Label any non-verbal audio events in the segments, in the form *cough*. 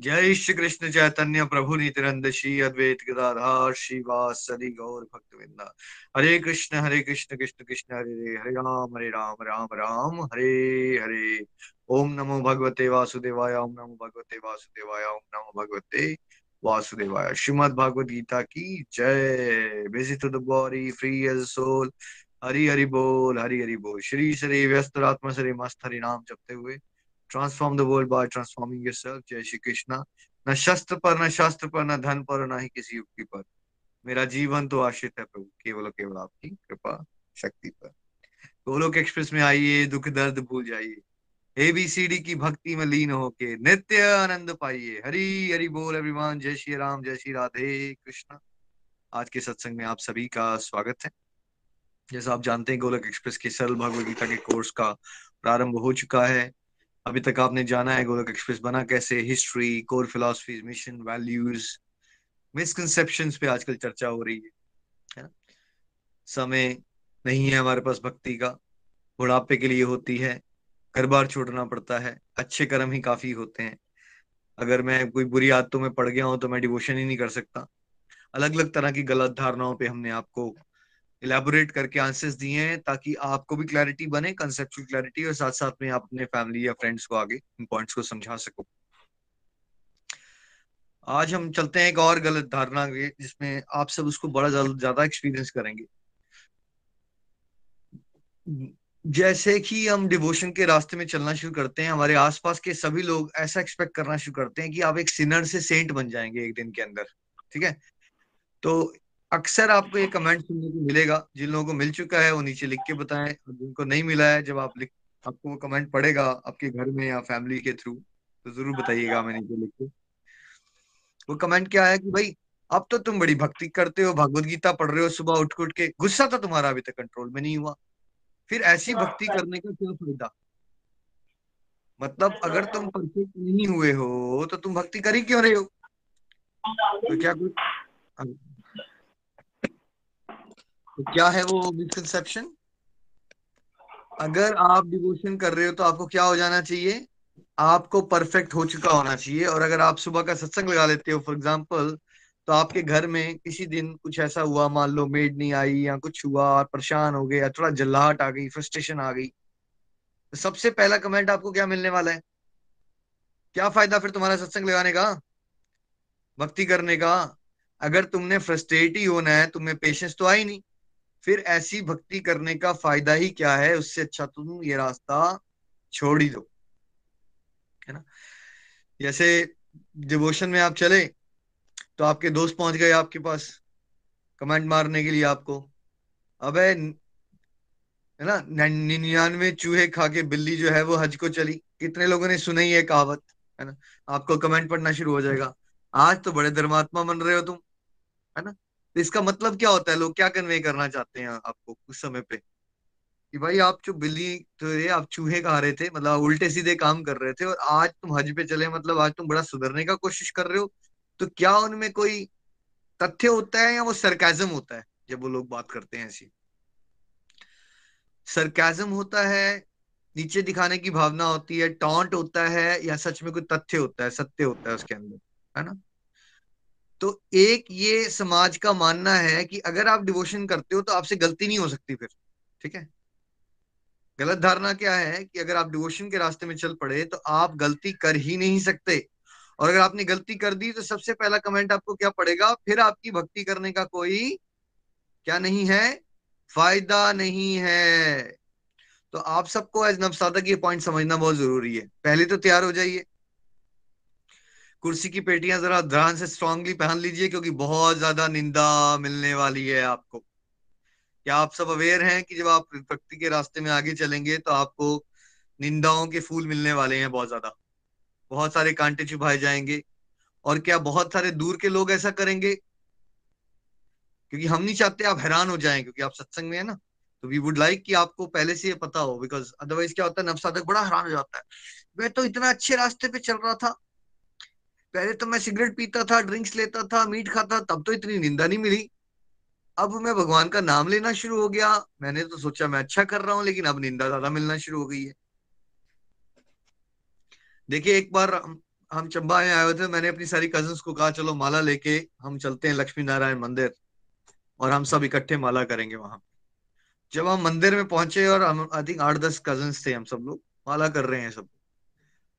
जय श्री कृष्ण चैतन्य प्रभु नित्यानंद श्री अद्वैत गदाधार श्रीवासदि गौर भक्त हरे कृष्ण हरे कृष्ण कृष्ण कृष्ण, हरे हरे राम हरे राम राम राम, हरे हरे। ओम नमो भगवते वासुदेवाय, ओम नमो भगवते वासुदेवाय, ओम नमो भगवते वासुदेवाय। श्रीमद भागवत गीता की जय। Busy to the body free as soul Hari Hari बोल, हरि हरि बोल। श्री श्री व्यस्त आत्मा श्री मस्त, हरि नाम जपते हुए। Transform the world by transforming yourself जय श्री कृष्णा न शस्त्र पर न शास्त्र पर न धन पर न ही किसी युक्ति पर मेरा जीवन तो आश्रित है प्रभु केवल केवल आपकी कृपा शक्ति पर गोलोक एक्सप्रेस में आइए दुख दर्द भूल जाइए एबीसीडी की भक्ति में लीन होके नित्य आनंद पाइए हरी हरि बोल एवरीवन जय श्री राम जय श्री राधे कृष्ण आज के सत्संग में आप सभी का स्वागत है जैसा आप जानते हैं गोलक एक्सप्रेस के सरल भगवद गीता के कोर्स का प्रारंभ हो चुका है। अभी तक आपने जाना है गोलक एक्सप्रेस बना कैसे history core philosophy mission values misconception पे आजकल चर्चा हो रही है है समय नहीं है हमारे पास भक्ति का, बुढ़ापे के लिए होती है घर बार छोड़ना पड़ता है, अच्छे कर्म ही काफ़ी होते हैं। अगर मैं कोई बुरी आदतों में पड़ गया हूँ तो मैं डिवोशन ही नहीं कर सकता। अलग अलग तरह की गलत धारणाओं पे हमने आपको इलेबोरेट करके आंसर्स दिए हैं ताकि आपको भी क्लैरिटी बने कंसेप्चुअल क्लैरिटी और साथ साथ में आप अपने फैमिली या फ्रेंड्स को आगे इन पॉइंट्स को समझा सको। आज हम चलते हैं एक और गलत धारणा जिसमें आप सब उसको बड़ा ज़्यादा एक्सपीरियंस करेंगे। जैसे कि हम डिवोशन के रास्ते में चलना शुरू करते हैं, हमारे आसपास के सभी लोग ऐसा एक्सपेक्ट करना शुरू करते हैं कि आप एक सिनर से सेंट बन जाएँगे एक दिन के अंदर, ठीक है? तो अक्सर आपको ये कमेंट सुनने को मिलेगा। जिन लोगों को मिल चुका है वो नीचे लिख के बताएँ और जिनको नहीं मिला है जब आप लिख आपको वो कमेंट पड़ेगा आपके घर में या फैमिली के थ्रू तो ज़रूर बताइएगा मैं नीचे लिख के। वो कमेंट क्या है कि भाई अब तो तुम बड़ी भक्ति करते हो भगवत गीता पढ़ रहे हो सुबह उठ उठ के। गुस्सा तो तुम्हारा अभी तक कंट्रोल में नहीं हुआ। फिर ऐसी भक्ति करने का क्या फ़ायदा? मतलब अगर तुम परफेक्ट नहीं हुए हो तो तुम भक्ति कर ही क्यों रहे हो? तो क्या कुछ तो क्या है वो मिसकंसेप्शन अगर आप डिवोशन कर रहे हो तो आपको क्या हो जाना चाहिए? आपको परफेक्ट हो चुका होना चाहिए और अगर आप सुबह का सत्संग लगा लेते हो फॉर एग्ज़ाम्पल तो आपके घर में किसी दिन कुछ ऐसा हुआ, मान लो मेड नहीं आई या कुछ हुआ और परेशान हो गए या थोड़ा जल्लाहट आ गई फ्रस्ट्रेशन आ गई तो सबसे पहला कमेंट आपको क्या मिलने वाला है? क्या फ़ायदा फिर तुम्हारा सत्संग लगाने का? भक्ति करने का? अगर तुमने फ्रस्ट्रेट ही होना है, तुम्हें पेशेंस तो आई नहीं। फिर ऐसी भक्ति करने का फ़ायदा ही क्या है? उससे अच्छा तुम ये रास्ता छोड़ ही दो। है ना? जैसे डिवोशन में आप चले तो आपके दोस्त पहुँच गए आपके पास कमेंट मारने के लिए आपको। अब, है ना? निन्यानवे चूहे खा के बिल्ली जो है वो हज को चली। कितने लोगों ने सुना ही है कहावत, है ना? आपको कमेंट पढ़ना शुरू हो जाएगा। आज तो बड़े धर्मात्मा बन रहे हो तुम, है ना? तो इसका मतलब क्या होता है? लोग क्या कन्वे करना चाहते हैं आपको उस समय पे? कि भाई आप जो बिल्ली तो ये आप चूहे खा रहे थे मतलब उल्टे सीधे काम कर रहे थे और आज तुम हज पे चले मतलब आज तुम बड़ा सुधरने का कोशिश कर रहे हो तो क्या उनमें कोई तथ्य होता है या वो सरकाजम होता है, जब वो लोग बात करते हैं ऐसी? सरकाजम होता है, नीचे दिखाने की भावना होती है टॉन्ट होता है या सच में कोई तथ्य होता है, सत्य होता है उसके अंदर, है ना? तो एक ये समाज का मानना है कि अगर आप डिवोशन करते हो तो आपसे गलती नहीं हो सकती फिर, ठीक है? गलत धारणा क्या है कि अगर आप डिवोशन के रास्ते में चल पड़े तो आप गलती कर ही नहीं सकते। और अगर आपने गलती कर दी तो सबसे पहला कमेंट आपको क्या पड़ेगा? फिर आपकी भक्ति करने का कोई क्या नहीं है? फ़ायदा नहीं है। तो आप सबको एज नवसाधक ये पॉइंट समझना बहुत ज़रूरी है। पहले तो तैयार हो जाइए। कुर्सी की पेटियाँ जरा ध्यान से स्ट्रांगली पहन लीजिए, क्योंकि बहुत ज़्यादा निंदा मिलने वाली है आपको। क्या आप सब अवेयर हैं कि जब आप भक्ति के रास्ते में आगे चलेंगे तो आपको निंदाओं के फूल मिलने वाले हैं बहुत ज़्यादा। बहुत सारे कांटे चुभाए जाएँगे, और क्या बहुत सारे दूर के लोग ऐसा करेंगे? क्योंकि हम नहीं चाहते आप हैरान हो जाएँ, क्योंकि आप सत्संग में है ना। तो वी वुड लाइक कि आपको पहले से ये पता हो बिकॉज़ अदरवाइज़ क्या होता है नवसाधक बड़ा हैरान हो जाता है। मैं तो इतना अच्छे रास्ते पे चल रहा था पहले तो मैं सिगरेट पीता था, ड्रिंक्स लेता था, मीट खाता, तब तो इतनी निंदा नहीं मिली। अब मैं भगवान का नाम लेना शुरू हो गया। मैंने तो सोचा मैं अच्छा कर रहा हूँ, लेकिन अब निंदा ज़्यादा मिलना शुरू हो गई है। देखिए, एक बार हम चंबा में आए हुए थे, मैंने अपनी सारी कजन्स को कहा, चलो माला लेके हम चलते हैं लक्ष्मी नारायण मंदिर और हम सब इकट्ठे माला करेंगे वहाँ जब हम मंदिर में पहुँचे और हम आई थिंक आठ दस कजन्स थे हम सब लोग, माला कर रहे हैं सब।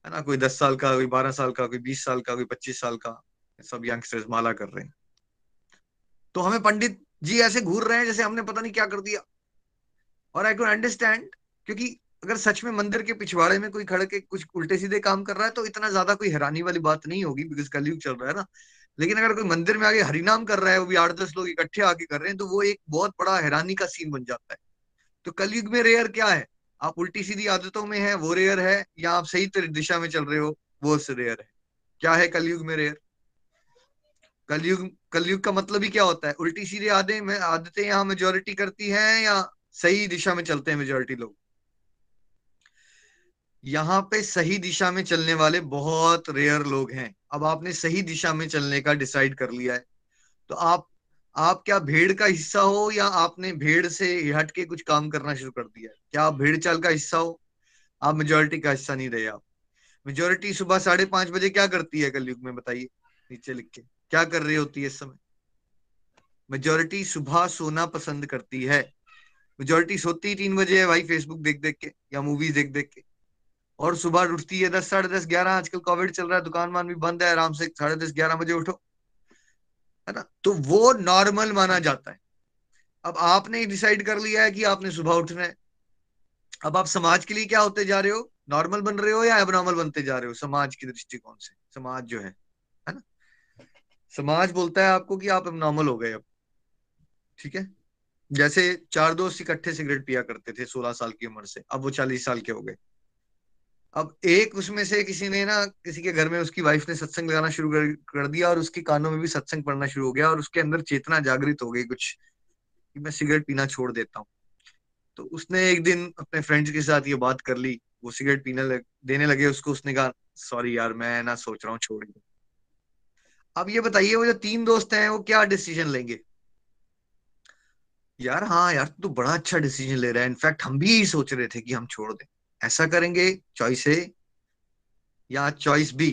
है ना, कोई दस साल का, कोई बारह साल का, कोई बीस साल का, कोई पच्चीस साल का, सब यंगस्टर्स माला कर रहे हैं। तो हमें पंडित जी ऐसे घूर रहे हैं जैसे हमने पता नहीं क्या कर दिया। और आई कैन अंडरस्टैंड क्योंकि अगर सच में मंदिर के पिछवाड़े में कोई खड़े के कुछ उल्टे सीधे काम कर रहा है तो इतना ज़्यादा कोई हैरानी वाली बात नहीं होगी बिकॉज़ कलयुग चल रहा है ना। लेकिन अगर कोई मंदिर में आगे हरिनाम कर रहा है, वो भी आठ दस लोग इकट्ठे आके कर रहे हैं तो वो एक बहुत बड़ा हैरानी का सीन बन जाता है। तो कलयुग में रेयर क्या है? आप उल्टी सीधी आदतों में है, वो रेयर है, या आप सही दिशा में चल रहे हो, वो रेयर है। क्या है कलयुग में रेयर कलयुग कलयुग का मतलब ही क्या होता है? उल्टी सीधी आदतें में, आदतें यहाँ मेजोरिटी करती हैं, या सही दिशा में चलते हैं मेजोरिटी लोग? यहाँ पे सही दिशा में चलने वाले बहुत रेयर लोग हैं। अब आपने सही दिशा में चलने का डिसाइड कर लिया है। तो आप आप क्या भेड़ का हिस्सा हो या आपने भेड़ से हट के कुछ काम करना शुरू कर दिया? क्या आप भेड़ चाल का हिस्सा हो? आप मेजोरिटी का हिस्सा नहीं रहे आप। मेजोरिटी सुबह साढ़े पाँच बजे क्या करती है कलयुग में, बताइए, नीचे लिख के? क्या कर रही होती है इस समय? मेजोरिटी सुबह सोना पसंद करती है। मेजोरिटी सोती तीन बजे है भाई फेसबुक देख देख के या मूवीज़ देख देख के। और सुबह उठती है दस, साढ़े दस, ग्यारह, आजकल कोविड चल रहा है दुकान वान भी बंद है, आराम से साढ़े दस, ग्यारह बजे उठो। है ना? तो वो नॉर्मल माना जाता है। अब आपने डिसाइड कर लिया है कि आपने सुबह उठना है। अब आप समाज के लिए क्या होते जा रहे हो? नॉर्मल बन रहे हो या एबनॉर्मल बनते जा रहे हो? समाज की दृष्टिकोण से। समाज जो है है ना? समाज बोलता है आपको कि आप नॉर्मल हो गए अब। ठीक है? जैसे चार दोस्त इकट्ठे सिगरेट पिया करते थे सोलह साल की उम्र से। अब वो चालीस साल के हो गए। अब एक उसमें से किसी ने ना किसी के घर में उसकी वाइफ ने सत्संग लगाना शुरू कर, कर दिया और उसके कानों में भी सत्संग पढ़ना शुरू हो गया और उसके अंदर चेतना जागृत हो गई कुछ कि मैं सिगरेट पीना छोड़ देता हूँ। तो उसने एक दिन अपने फ्रेंड्स के साथ ये बात कर ली वो सिगरेट पीने लग, देने लगे उसको उसने कहा सॉरी यार मैं ना सोच रहा हूँ छोड़ दू। अब ये बताइए वो जो तीन दोस्त हैं वो क्या डिसीज़न लेंगे? यार हाँ यार तू तो बड़ा अच्छा डिसीज़न ले रहा है। इनफैक्ट हम भी यही सोच रहे थे कि हम छोड़ दें। ऐसा करेंगे चॉइस ए या चॉइस बी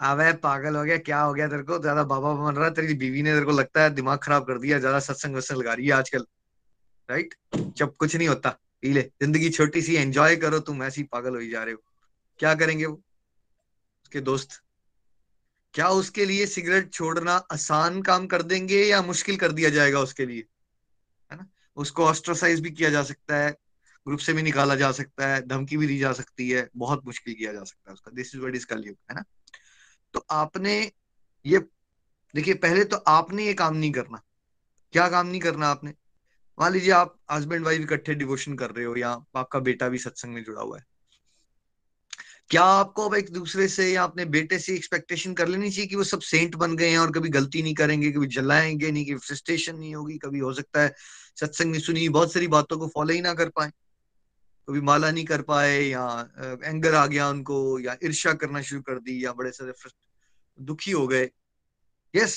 अबे पागल हो गया, क्या हो गया तेरे को? ज़्यादा बाबा बन रहा है, तेरी बीवी ने तेरे को लगता है दिमाग खराब कर दिया, ज़्यादा सत्संग वत्संग लगा रही है आजकल। राइट जब कुछ नहीं होता, पी ले। ज़िंदगी छोटी सी एंजॉय करो तुम, ऐसी पागल हो जा रहे हो। क्या करेंगे वो? उसके दोस्त। क्या उसके लिए सिगरेट छोड़ना आसान काम कर देंगे या मुश्किल कर दिया जाएगा उसके लिए? है ना? उसको ऑस्ट्रोसाइज भी किया जा सकता है। ग्रुप से भी निकाला जा सकता है, धमकी भी दी जा सकती है, बहुत मुश्किल किया जा सकता है उसका। दिस इज़ वर्ड इज़ कलयुग है ना? तो आपने ये, देखिए, पहले तो आपने ये काम नहीं करना। क्या काम नहीं करना आपने? मान लीजिए आप हस्बैंड वाइफ इकट्ठे डिवोशन कर रहे हो या आपका बेटा भी सत्संग में जुड़ा हुआ है। क्या आपको अब एक दूसरे से या अपने बेटे से एक्सपेक्टेशन कर लेनी चाहिए कि वो सब सेंट बन गए हैं और कभी गलती नहीं करेंगे, कभी जलाएँगे नहीं कि फ्रस्ट्रेशन नहीं होगी, कभी हो सकता है सत्संग नहीं सुनी बहुत सारी बातों को फॉलो ही ना कर पाए। कभी माला नहीं कर पाए या एंगर आ गया उनको या ईर्ष्या करना शुरू कर दी या बड़े सारे दुखी हो गए। यस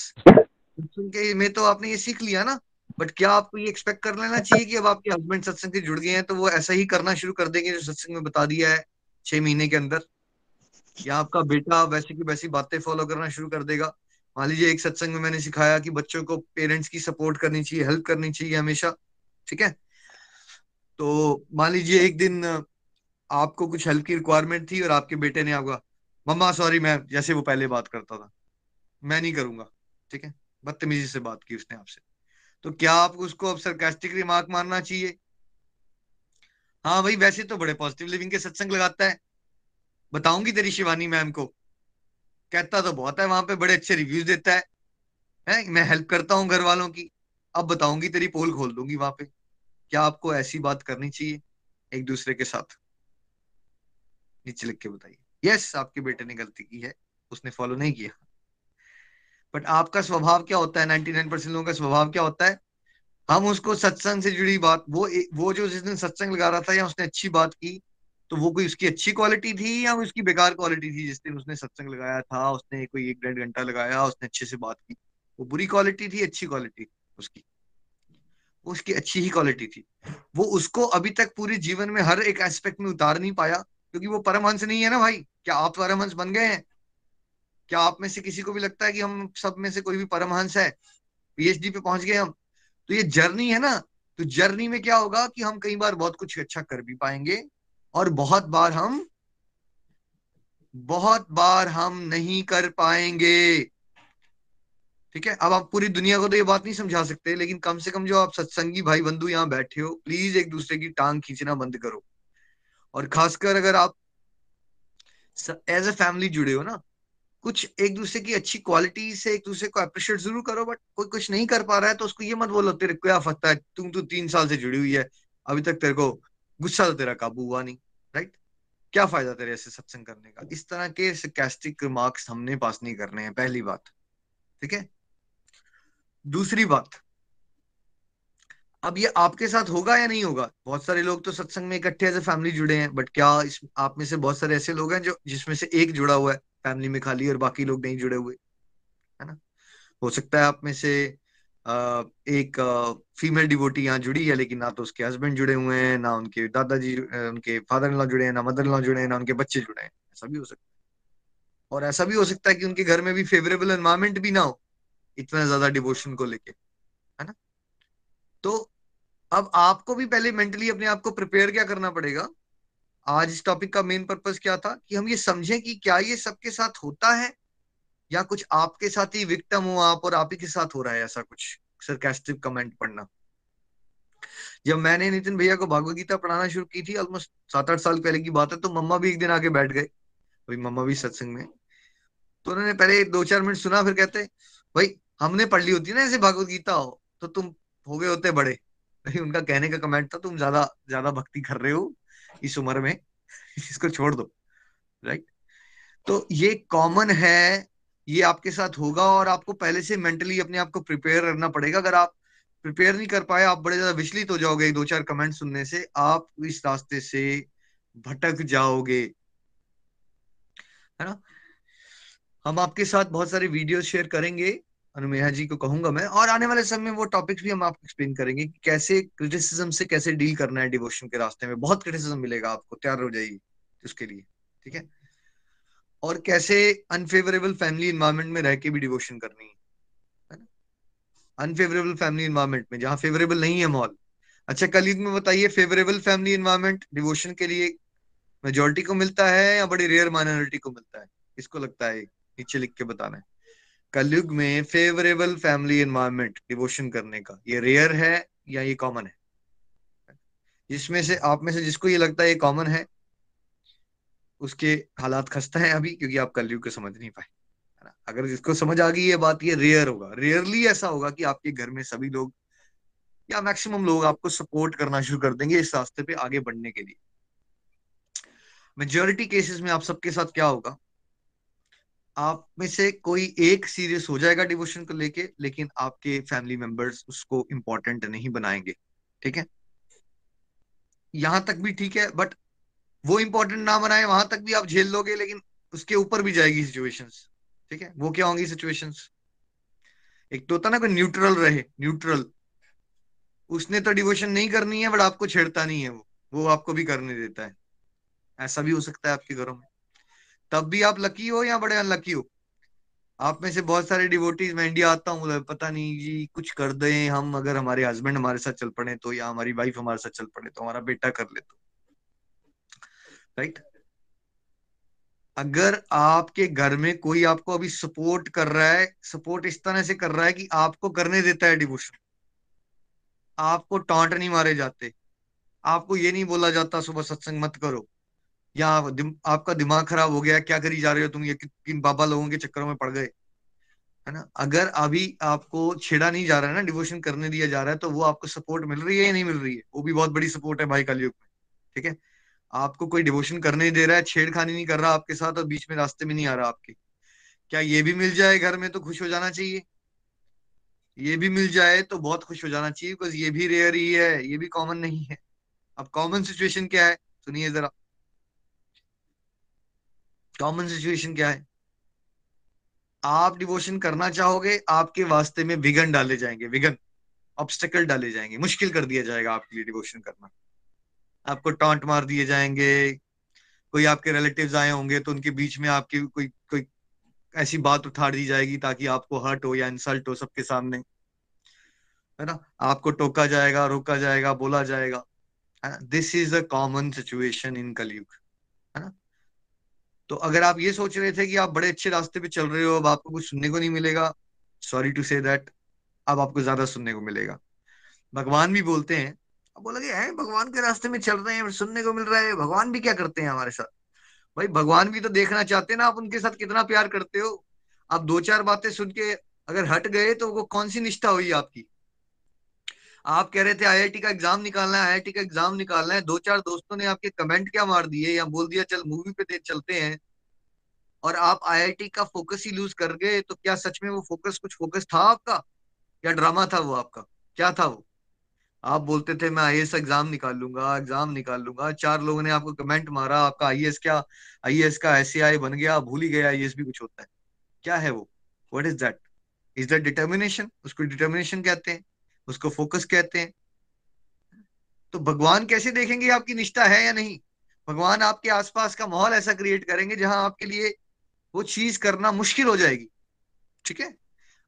सुन के में तो आपने ये सीख लिया ना बट क्या आपको ये एक्सपेक्ट कर लेना चाहिए कि अब आपके हस्बैंड सत्संग से जुड़ गए हैं तो वो ऐसा ही करना शुरू कर देंगे जो सत्संग में बता दिया है छह महीने के अंदर? या आपका बेटा वैसे की वैसी बातें फॉलो करना शुरू कर देगा? मान लीजिए एक सत्संग में मैंने सिखाया कि बच्चों को पेरेंट्स की सपोर्ट करनी चाहिए हेल्प करनी चाहिए हमेशा, ठीक है? तो मान लीजिए एक दिन, आपको कुछ हेल्प की रिक्वायरमेंट थी और आपके बेटे ने आपका, मम्मा सॉरी मैं जैसे वो पहले बात करता था। मैं नहीं करूँगा। ठीक है? बदतमीजी से बात की उसने आपसे। तो क्या आपको उसको अब सरकास्टिक रिमार्क मारना चाहिए? हाँ भाई, वैसे तो बड़े पॉजिटिव लिविंग के सत्संग लगाता है। बताऊँगी तेरी शिवानी मैम को। कहता तो बहुत है, वहाँ पे बड़े अच्छे रिव्यूज़ देता है। हैं? मैं हेल्प करता हूँ घर वालों की। अब बताऊँगी, तेरी पोल खोल दूँगी वहाँ पे। क्या आपको ऐसी बात करनी चाहिए एक दूसरे के साथ? नीचे लिख के बताइए। यस आपके बेटे ने गलती की है, उसने फॉलो नहीं किया। बट आपका स्वभाव क्या होता है? 99 परसेंट लोगों का स्वभाव क्या होता है? हम उसको सत्संग से जुड़ी बात, वो वो जो जिस दिन सत्संग लगा रहा था या उसने अच्छी बात की तो वो कोई उसकी अच्छी क्वालिटी थी या उसकी बेकार क्वालिटी थी? जिस दिन उसने सत्संग लगाया था, उसने कोई एक डेढ़ घंटा लगाया, उसने अच्छे से बात की, वो बुरी क्वालिटी थी, अच्छी क्वालिटी उसकी? उसकी अच्छी ही क्वालिटी थी। वो उसको अभी तक पूरे जीवन में हर एक एस्पेक्ट में उतार नहीं पाया, क्योंकि वो परमहंस नहीं है ना भाई। क्या आप परमहंस बन गए हैं? क्या आप में से किसी को भी लगता है कि हम सब में से कोई भी परमहंस है? पीएचडी पे पहुँच गए हम। तो ये जर्नी है ना तो जर्नी में क्या होगा कि हम कई बार बहुत कुछ अच्छा कर भी पाएँगे और बहुत बार हम, बहुत बार हम नहीं कर पाएँगे। ठीक है? अब आप पूरी दुनिया को तो ये बात नहीं समझा सकते, लेकिन कम से कम जो आप सत्संगी भाई बंधु यहाँ बैठे हो प्लीज़ एक दूसरे की टांग खींचना बंद करो। और खासकर अगर आप एज ए फैमिली जुड़े हो ना, कुछ एक दूसरे की अच्छी क्वालिटी से एक दूसरे को अप्रिशिएट ज़रूर करो बट कोई कुछ नहीं कर पा रहा है तो उसको ये मत बोलो, तेरे क्या फत्ता है? तुम तो तीन साल से जुड़ी हुई है, अभी तक तेरे को गुस्सा तो तेरा काबू हुआ नहीं राइट क्या फ़ायदा तेरे ऐसे सत्संग करने का? इस तरह के कैस्टिक मार्क्स हमने पास नहीं करने हैं, पहली बात, ठीक है? दूसरी बात, अब ये आपके साथ होगा या नहीं होगा? बहुत सारे लोग तो सत्संग में इकट्ठे एज ए फैमिली जुड़े हैं बट क्या इस, आप में से बहुत सारे ऐसे लोग हैं जो, जिसमें से एक जुड़ा हुआ है फैमिली में खाली और बाकी लोग नहीं जुड़े हुए, है ना? हो सकता है आप में से एक फीमेल डिवोटी यहाँ जुड़ी है, लेकिन ना तो उसके हस्बैंड जुड़े हुए हैं, ना उनके दादाजी उनके फादर इन लॉ जुड़े हैं, ना मदर इन लॉ जुड़े हैं, ना उनके बच्चे जुड़े हैं, ऐसा भी हो सकता है। और ऐसा भी हो सकता है कि उनके घर में भी फेवरेबल एनवायरमेंट भी ना हो। इतना ज़्यादा डिवोशन को लेके, है ना? तो अब आपको भी पहले मेंटली अपने आप को प्रिपेयर क्या करना पड़ेगा? आज इस टॉपिक का मेन पर्पस क्या था? कि हम ये समझें कि क्या ये सबके साथ होता है, या कुछ आपके साथ ही विक्टम हो आप और आप ही के साथ हो रहा है ऐसा कुछ सरकास्टिक कमेंट पढ़ना। जब मैंने नितिन भैया को भागवत गीता पढ़ाना शुरू की थी ऑलमोस्ट सात आठ साल पहले की बात है तो मम्मा भी एक दिन आके बैठ गए। भाई मम्मा भी सत्संग में। तो उन्होंने पहले दो चार मिनट सुना, फिर कहते, भाई हमने पढ़ ली होती ना ऐसे भागवत गीता हो तो तुम हो गए होते बड़े। नहीं उनका कहने का कमेंट था, तुम ज़्यादा ज़्यादा भक्ति कर रहे हो इस उम्र में, इसको छोड़ दो राइट तो ये कॉमन है, ये आपके साथ होगा और आपको पहले से मेंटली अपने आप को प्रिपेयर करना पड़ेगा। अगर आप प्रिपेयर नहीं कर पाए, आप बड़े ज़्यादा विचलित हो जाओगे दो चार कमेंट सुनने से, आप इस रास्ते से भटक जाओगे, है ना? हम आपके साथ बहुत सारे वीडियो शेयर करेंगे। अनुमेहा जी को कहूँगा मैं। और आने वाले समय में वो टॉपिक्स भी हम आपको एक्सप्लेन करेंगे कि कैसे क्रिटिसिज्म से कैसे डील करना है डिवोशन के रास्ते में। बहुत क्रिटिसिज्म मिलेगा आपको, तैयार हो जाएगी उसके लिए, ठीक है? और कैसे अनफेवरेबल फैमिली इन्वायरमेंट में रह के भी डिवोशन करनी है अनफेवरेबल फैमिली इन्वायरमेंट में, जहाँ फेवरेबल नहीं है माहौल। अच्छा कल में बताइए फेवरेबल फैमिली इन्वायरमेंट डिवोशन के लिए मेजोरिटी को मिलता है या बड़ी रेयर माइनॉरिटी को मिलता है? किसको लगता है? नीचे लिख के बताना है। कलयुग में फेवरेबल फैमिली एनवायरमेंट डिवोशन करने का। ये रेयर है या ये कॉमन है? जिसमें से, आप में से जिसको ये लगता है ये कॉमन है, उसके हालात खस्ता है अभी, क्योंकि आप कलयुग को समझ नहीं पाए। अगर जिसको समझ आ गई ये बात, ये रेयर होगा। रेयरली ऐसा होगा कि आपके घर में सभी लोग या मैक्सिमम लोग आपको सपोर्ट करना शुरू कर देंगे इस रास्ते पे आगे बढ़ने के लिए। मेजोरिटी केसेस में आप सबके साथ क्या होगा? आप में से कोई एक सीरियस हो जाएगा डिवोशन को लेके, लेकिन आपके फैमिली मेंबर्स उसको इंपॉर्टेंट नहीं बनाएँगे, ठीक है? यहाँ तक भी ठीक है बट वो इंपॉर्टेंट ना बनाए, वहाँ तक भी आप झेल लोगे, लेकिन उसके ऊपर भी जाएगी सिचुएशंस ठीक है? वो क्या होंगी सिचुएशंस एक तो होता ना, कोई न्यूट्रल रहे न्यूट्रल उसने तो डिवोशन नहीं करनी है बट आपको छेड़ता नहीं है वो वो आपको भी करने देता है। ऐसा भी हो सकता है आपके घरों में। तब भी आप लकी हो या बड़े अनलकी हो? आप में से बहुत सारे डिवोटीज मैं इंडिया आता हूँ पता नहीं जी, कुछ कर दे हम, अगर हमारे हस्बैंड हमारे साथ चल पड़े तो या हमारी वाइफ हमारे साथ चल पड़े तो हमारा बेटा कर ले तो। राइट अगर आपके घर में कोई आपको अभी सपोर्ट कर रहा है सपोर्ट इस तरह से कर रहा है कि आपको करने देता है डिवोशन आपको टॉन्ट नहीं मारे जाते। आपको ये नहीं बोला जाता, सुबह सत्संग मत करो। या दिम, आपका दिमाग खराब हो गया क्या करी जा रहे हो तुम? ये किन बाबा लोगों के चक्करों में पड़ गए। है ना? अगर अभी आपको छेड़ा नहीं जा रहा है ना डिवोशन करने दिया जा रहा है तो वो आपको सपोर्ट मिल रही है या नहीं मिल रही है? वो भी बहुत बड़ी सपोर्ट है भाई कलयुग में। ठीक है? आपको कोई डिवोशन करने दे रहा है छेड़खानी नहीं कर रहा आपके साथ और बीच में रास्ते में नहीं आ रहा आपके। क्या ये भी मिल जाए घर में तो खुश हो जाना चाहिए। ये भी मिल जाए तो बहुत खुश हो जाना चाहिए बिकॉज़ ये भी रेयर ही है ये भी कॉमन नहीं है। अब कॉमन सिचुएशन क्या है? सुनिए जरा। कॉमन सिचुएशन क्या है? आप डिवोशन करना चाहोगे, आपके वास्ते में विघन डाले जाएँगे, विघन ऑब्स्टेकल डाले जाएँगे। मुश्किल कर दिया जाएगा आपके लिए डिवोशन करना। आपको टॉन्ट मार दिए जाएँगे, कोई आपके रिलेटिव्स आए होंगे तो उनके बीच में आपकी कोई कोई ऐसी बात उठा दी जाएगी ताकि आपको हर्ट हो या इंसल्ट हो सबके सामने। है ना? आपको टोका जाएगा, रोका जाएगा, बोला जाएगा। This is a common situation in Kaliyug तो अगर आप ये सोच रहे थे कि आप बड़े अच्छे रास्ते पे चल रहे हो, अब आपको कुछ सुनने को नहीं मिलेगा। सॉरी टू से दैट अब आपको ज़्यादा सुनने को मिलेगा। भगवान भी बोलते हैं अब बोला कि है भगवान के रास्ते में चल रहे हैं, सुनने को मिल रहा है, भगवान भी क्या करते हैं हमारे साथ? भाई, भगवान भी तो देखना चाहते हैं ना, आप उनके साथ कितना प्यार करते हो। आप दो चार बातें सुन के अगर हट गए तो वो कौन सी निष्ठा हुई आपकी? आप कह रहे थे आईआईटी का एग्ज़ाम निकालना है आईआईटी का एग्ज़ाम निकालना है। दो चार दोस्तों ने आपके कमेंट क्या मार दिए या बोल दिया, चल मूवी पे चलते हैं। और आप आईआईटी का फोकस ही लूज कर गए तो क्या सच में वो फोकस कुछ फोकस था आपका? या ड्रामा था वो आपका? क्या था वो? आप बोलते थे, मैं आईएएस एग्ज़ाम निकाल लूँगा एग्ज़ाम निकाल लूँगा। चार लोगों ने आपको कमेंट मारा, आपका आईएएस क्या? आईएएस का एससीआई बन गया भूल ही गया आईएएस भी कुछ होता है। क्या है वो? What is that is that determination उसको डिटर्मिनेशन कहते हैं। उसको फोकस कहते हैं। तो भगवान कैसे देखेंगे आपकी निष्ठा है या नहीं? भगवान आपके आसपास का माहौल ऐसा क्रिएट करेंगे जहाँ आपके लिए वो चीज़ करना मुश्किल हो जाएगी। ठीक है?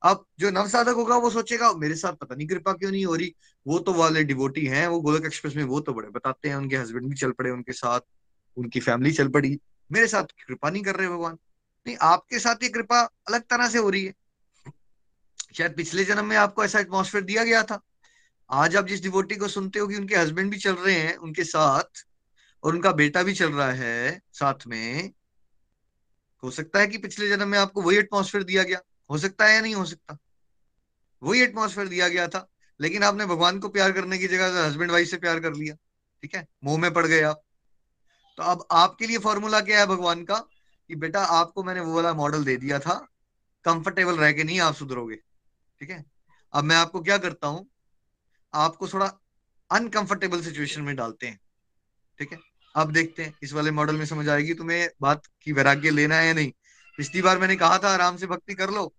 अब जो नव साधक होगा वो सोचेगा, मेरे साथ पता नहीं कृपा क्यों नहीं हो रही? वो तो वाले डिवोटी हैं, वो गोलक एक्सप्रेस में वो तो बड़े बताते हैं, उनके हस्बैंड भी चल पड़े उनके साथ, उनकी फैमिली चल पड़ी। मेरे साथ कृपा नहीं कर रहे भगवान। नहीं, आपके साथ ये कृपा अलग तरह से हो रही है। शायद पिछले जन्म में आपको ऐसा एटमोसफेयर दिया गया था। आज आप जिस डिवोटी को सुनते हो कि उनके हस्बैंड भी चल रहे हैं, उनके साथ, और उनका बेटा भी चल रहा है साथ में, हो सकता है कि पिछले जन्म में आपको वही एटमोसफेयर दिया गया। हो सकता है या नहीं हो सकता? वही एटमोसफेयर दिया गया था, लेकिन आपने भगवान को प्यार करने की जगह हस्बैंड वाइफ से प्यार कर लिया, ठीक है? मुँह में पड़ गए आप। तो अब आपके लिए फॉर्मूला क्या है भगवान का? कि बेटा, आपको मैंने वो वाला मॉडल दे दिया था कंफर्टेबल रह के नहीं आप सुधरोगे। ठीक है? अब मैं आपको क्या करता हूँ? आपको थोड़ा अनकंफर्टेबल सिचुएशन में डालते हैं, ठीक है? अब देखते हैं, इस वाले मॉडल में समझ आएगी तुम्हें बात की वैराग्य लेना है या नहीं। पिछली बार मैंने कहा था, आराम से भक्ति कर लो,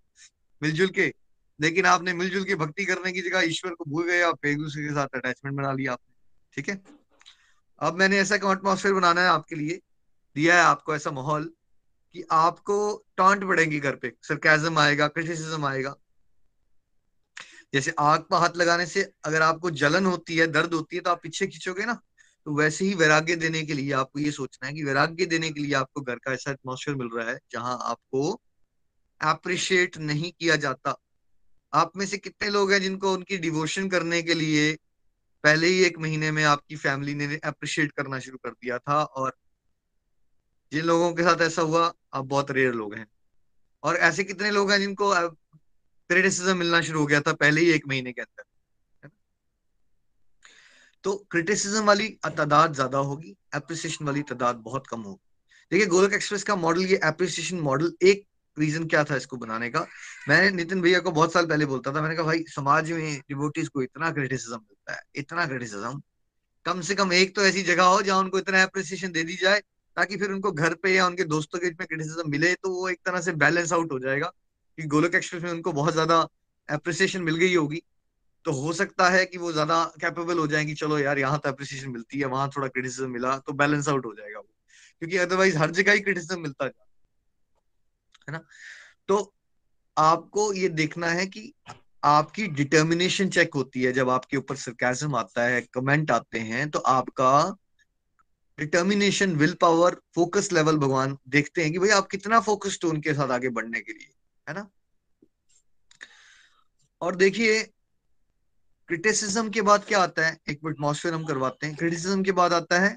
मिलजुल के। लेकिन आपने मिलजुल के भक्ति करने की जगह ईश्वर को भूल गए, आप एक दूसरे के साथ अटैचमेंट बना लिया आपने, ठीक है? अब मैंने ऐसा एटमोसफेयर बनाना है आपके लिए? दिया है आपको ऐसा माहौल कि आपको टॉन्ट पड़ेगी घर पे। सरकैजम आएगा क्रिटिसिज्म आएगा। जैसे आग पर हाथ लगाने से अगर आपको जलन होती है, दर्द होती है तो आप पीछे खींचोगे ना तो वैसे ही वैराग्य देने के लिए आपको ये सोचना है कि वैराग्य देने के लिए आपको घर का ऐसा एटमोसफेयर मिल रहा है जहाँ आपको अप्रिशिएट नहीं किया जाता। आप में से कितने लोग हैं जिनको उनकी डिवोशन करने के लिए पहले ही एक महीने में आपकी फैमिली ने अप्रिशिएट करना शुरू कर दिया था और जिन लोगों के साथ ऐसा हुआ, आप बहुत रेयर लोग हैं। और ऐसे कितने लोग हैं जिनको क्रिटिसिज्म मिलना शुरू हो गया था पहले ही एक महीने के अंदर तो क्रिटिसिज्म वाली तादाद ज़्यादा होगी एप्रिसिएशन वाली तादाद बहुत कम होगी। देखिए गोलक एक्सप्रेस का मॉडल ये एप्रिसिएशन मॉडल एक रीजन क्या था इसको बनाने का? मैंने नितिन भैया को बहुत साल पहले बोलता था, मैंने कहा, भाई, समाज में डिवोटीज को इतना क्रिटिसिज्म मिलता है, इतना क्रिटिसिज्म कम से कम एक तो ऐसी जगह हो जहाँ उनको इतना अप्रिसिएशन दे दी जाए, ताकि फिर उनको घर पे या उनके दोस्तों के बीच में क्रिटिसिज्म मिले तो वो एक तरह से बैलेंस आउट हो जाएगा। कि गोलक एक्सप्रेस में उनको बहुत ज़्यादा अप्रिसिएशन मिल गई होगी। तो हो सकता है कि वो ज़्यादा कैपेबल हो जाएँगी, चलो यार यहाँ तो अप्रिसिएशन मिलती है, वहाँ थोड़ा क्रिटिसिज्म मिला तो बैलेंस आउट हो जाएगा वो। क्योंकि अदरवाइज़ हर जगह ही क्रिटिसिज्म मिलता है। ना? तो आपको ये देखना है कि आपकी डिटर्मिनेशन चेक होती है, जब आपके ऊपर सरकाजम आता है कमेंट आते हैं तो आपका determination will power focus level भगवान देखते हैं कि भाई आप कितना फोकस्ड हो उनके साथ आगे बढ़ने के लिए। है ना? और देखिए क्रिटिसिज्म के बाद क्या आता है? एक एटमोसफेयर हम करवाते हैं। क्रिटिसिज्म के बाद आता है,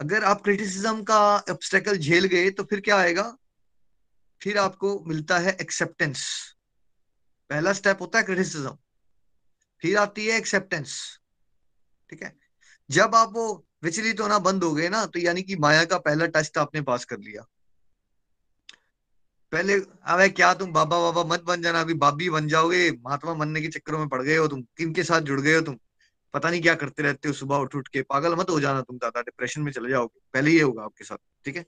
अगर आप क्रिटिसिज्म का ऑब्स्टेकल झेल गए तो फिर क्या आएगा? फिर आपको मिलता है एक्सेप्टेंस पहला स्टेप होता है क्रिटिसिज्म फिर आती है एक्सेप्टेंस ठीक है? जब आप वो विचलित होना बंद हो गए ना तो यानी कि माया का पहला टेस्ट आपने पास कर लिया। पहले, अबे क्या तुम बाबा बाबा मत बन जाना, अभी बाबी बन जाओगे, महात्मा बनने के चक्करों में पड़ गए हो तुम किन के साथ जुड़ गए हो तुम? पता नहीं क्या करते रहते हो, सुबह उठ उठ के, पागल मत हो जाना तुम ज़्यादा डिप्रेशन में चले जाओगे, पहले ये होगा आपके साथ, ठीक है?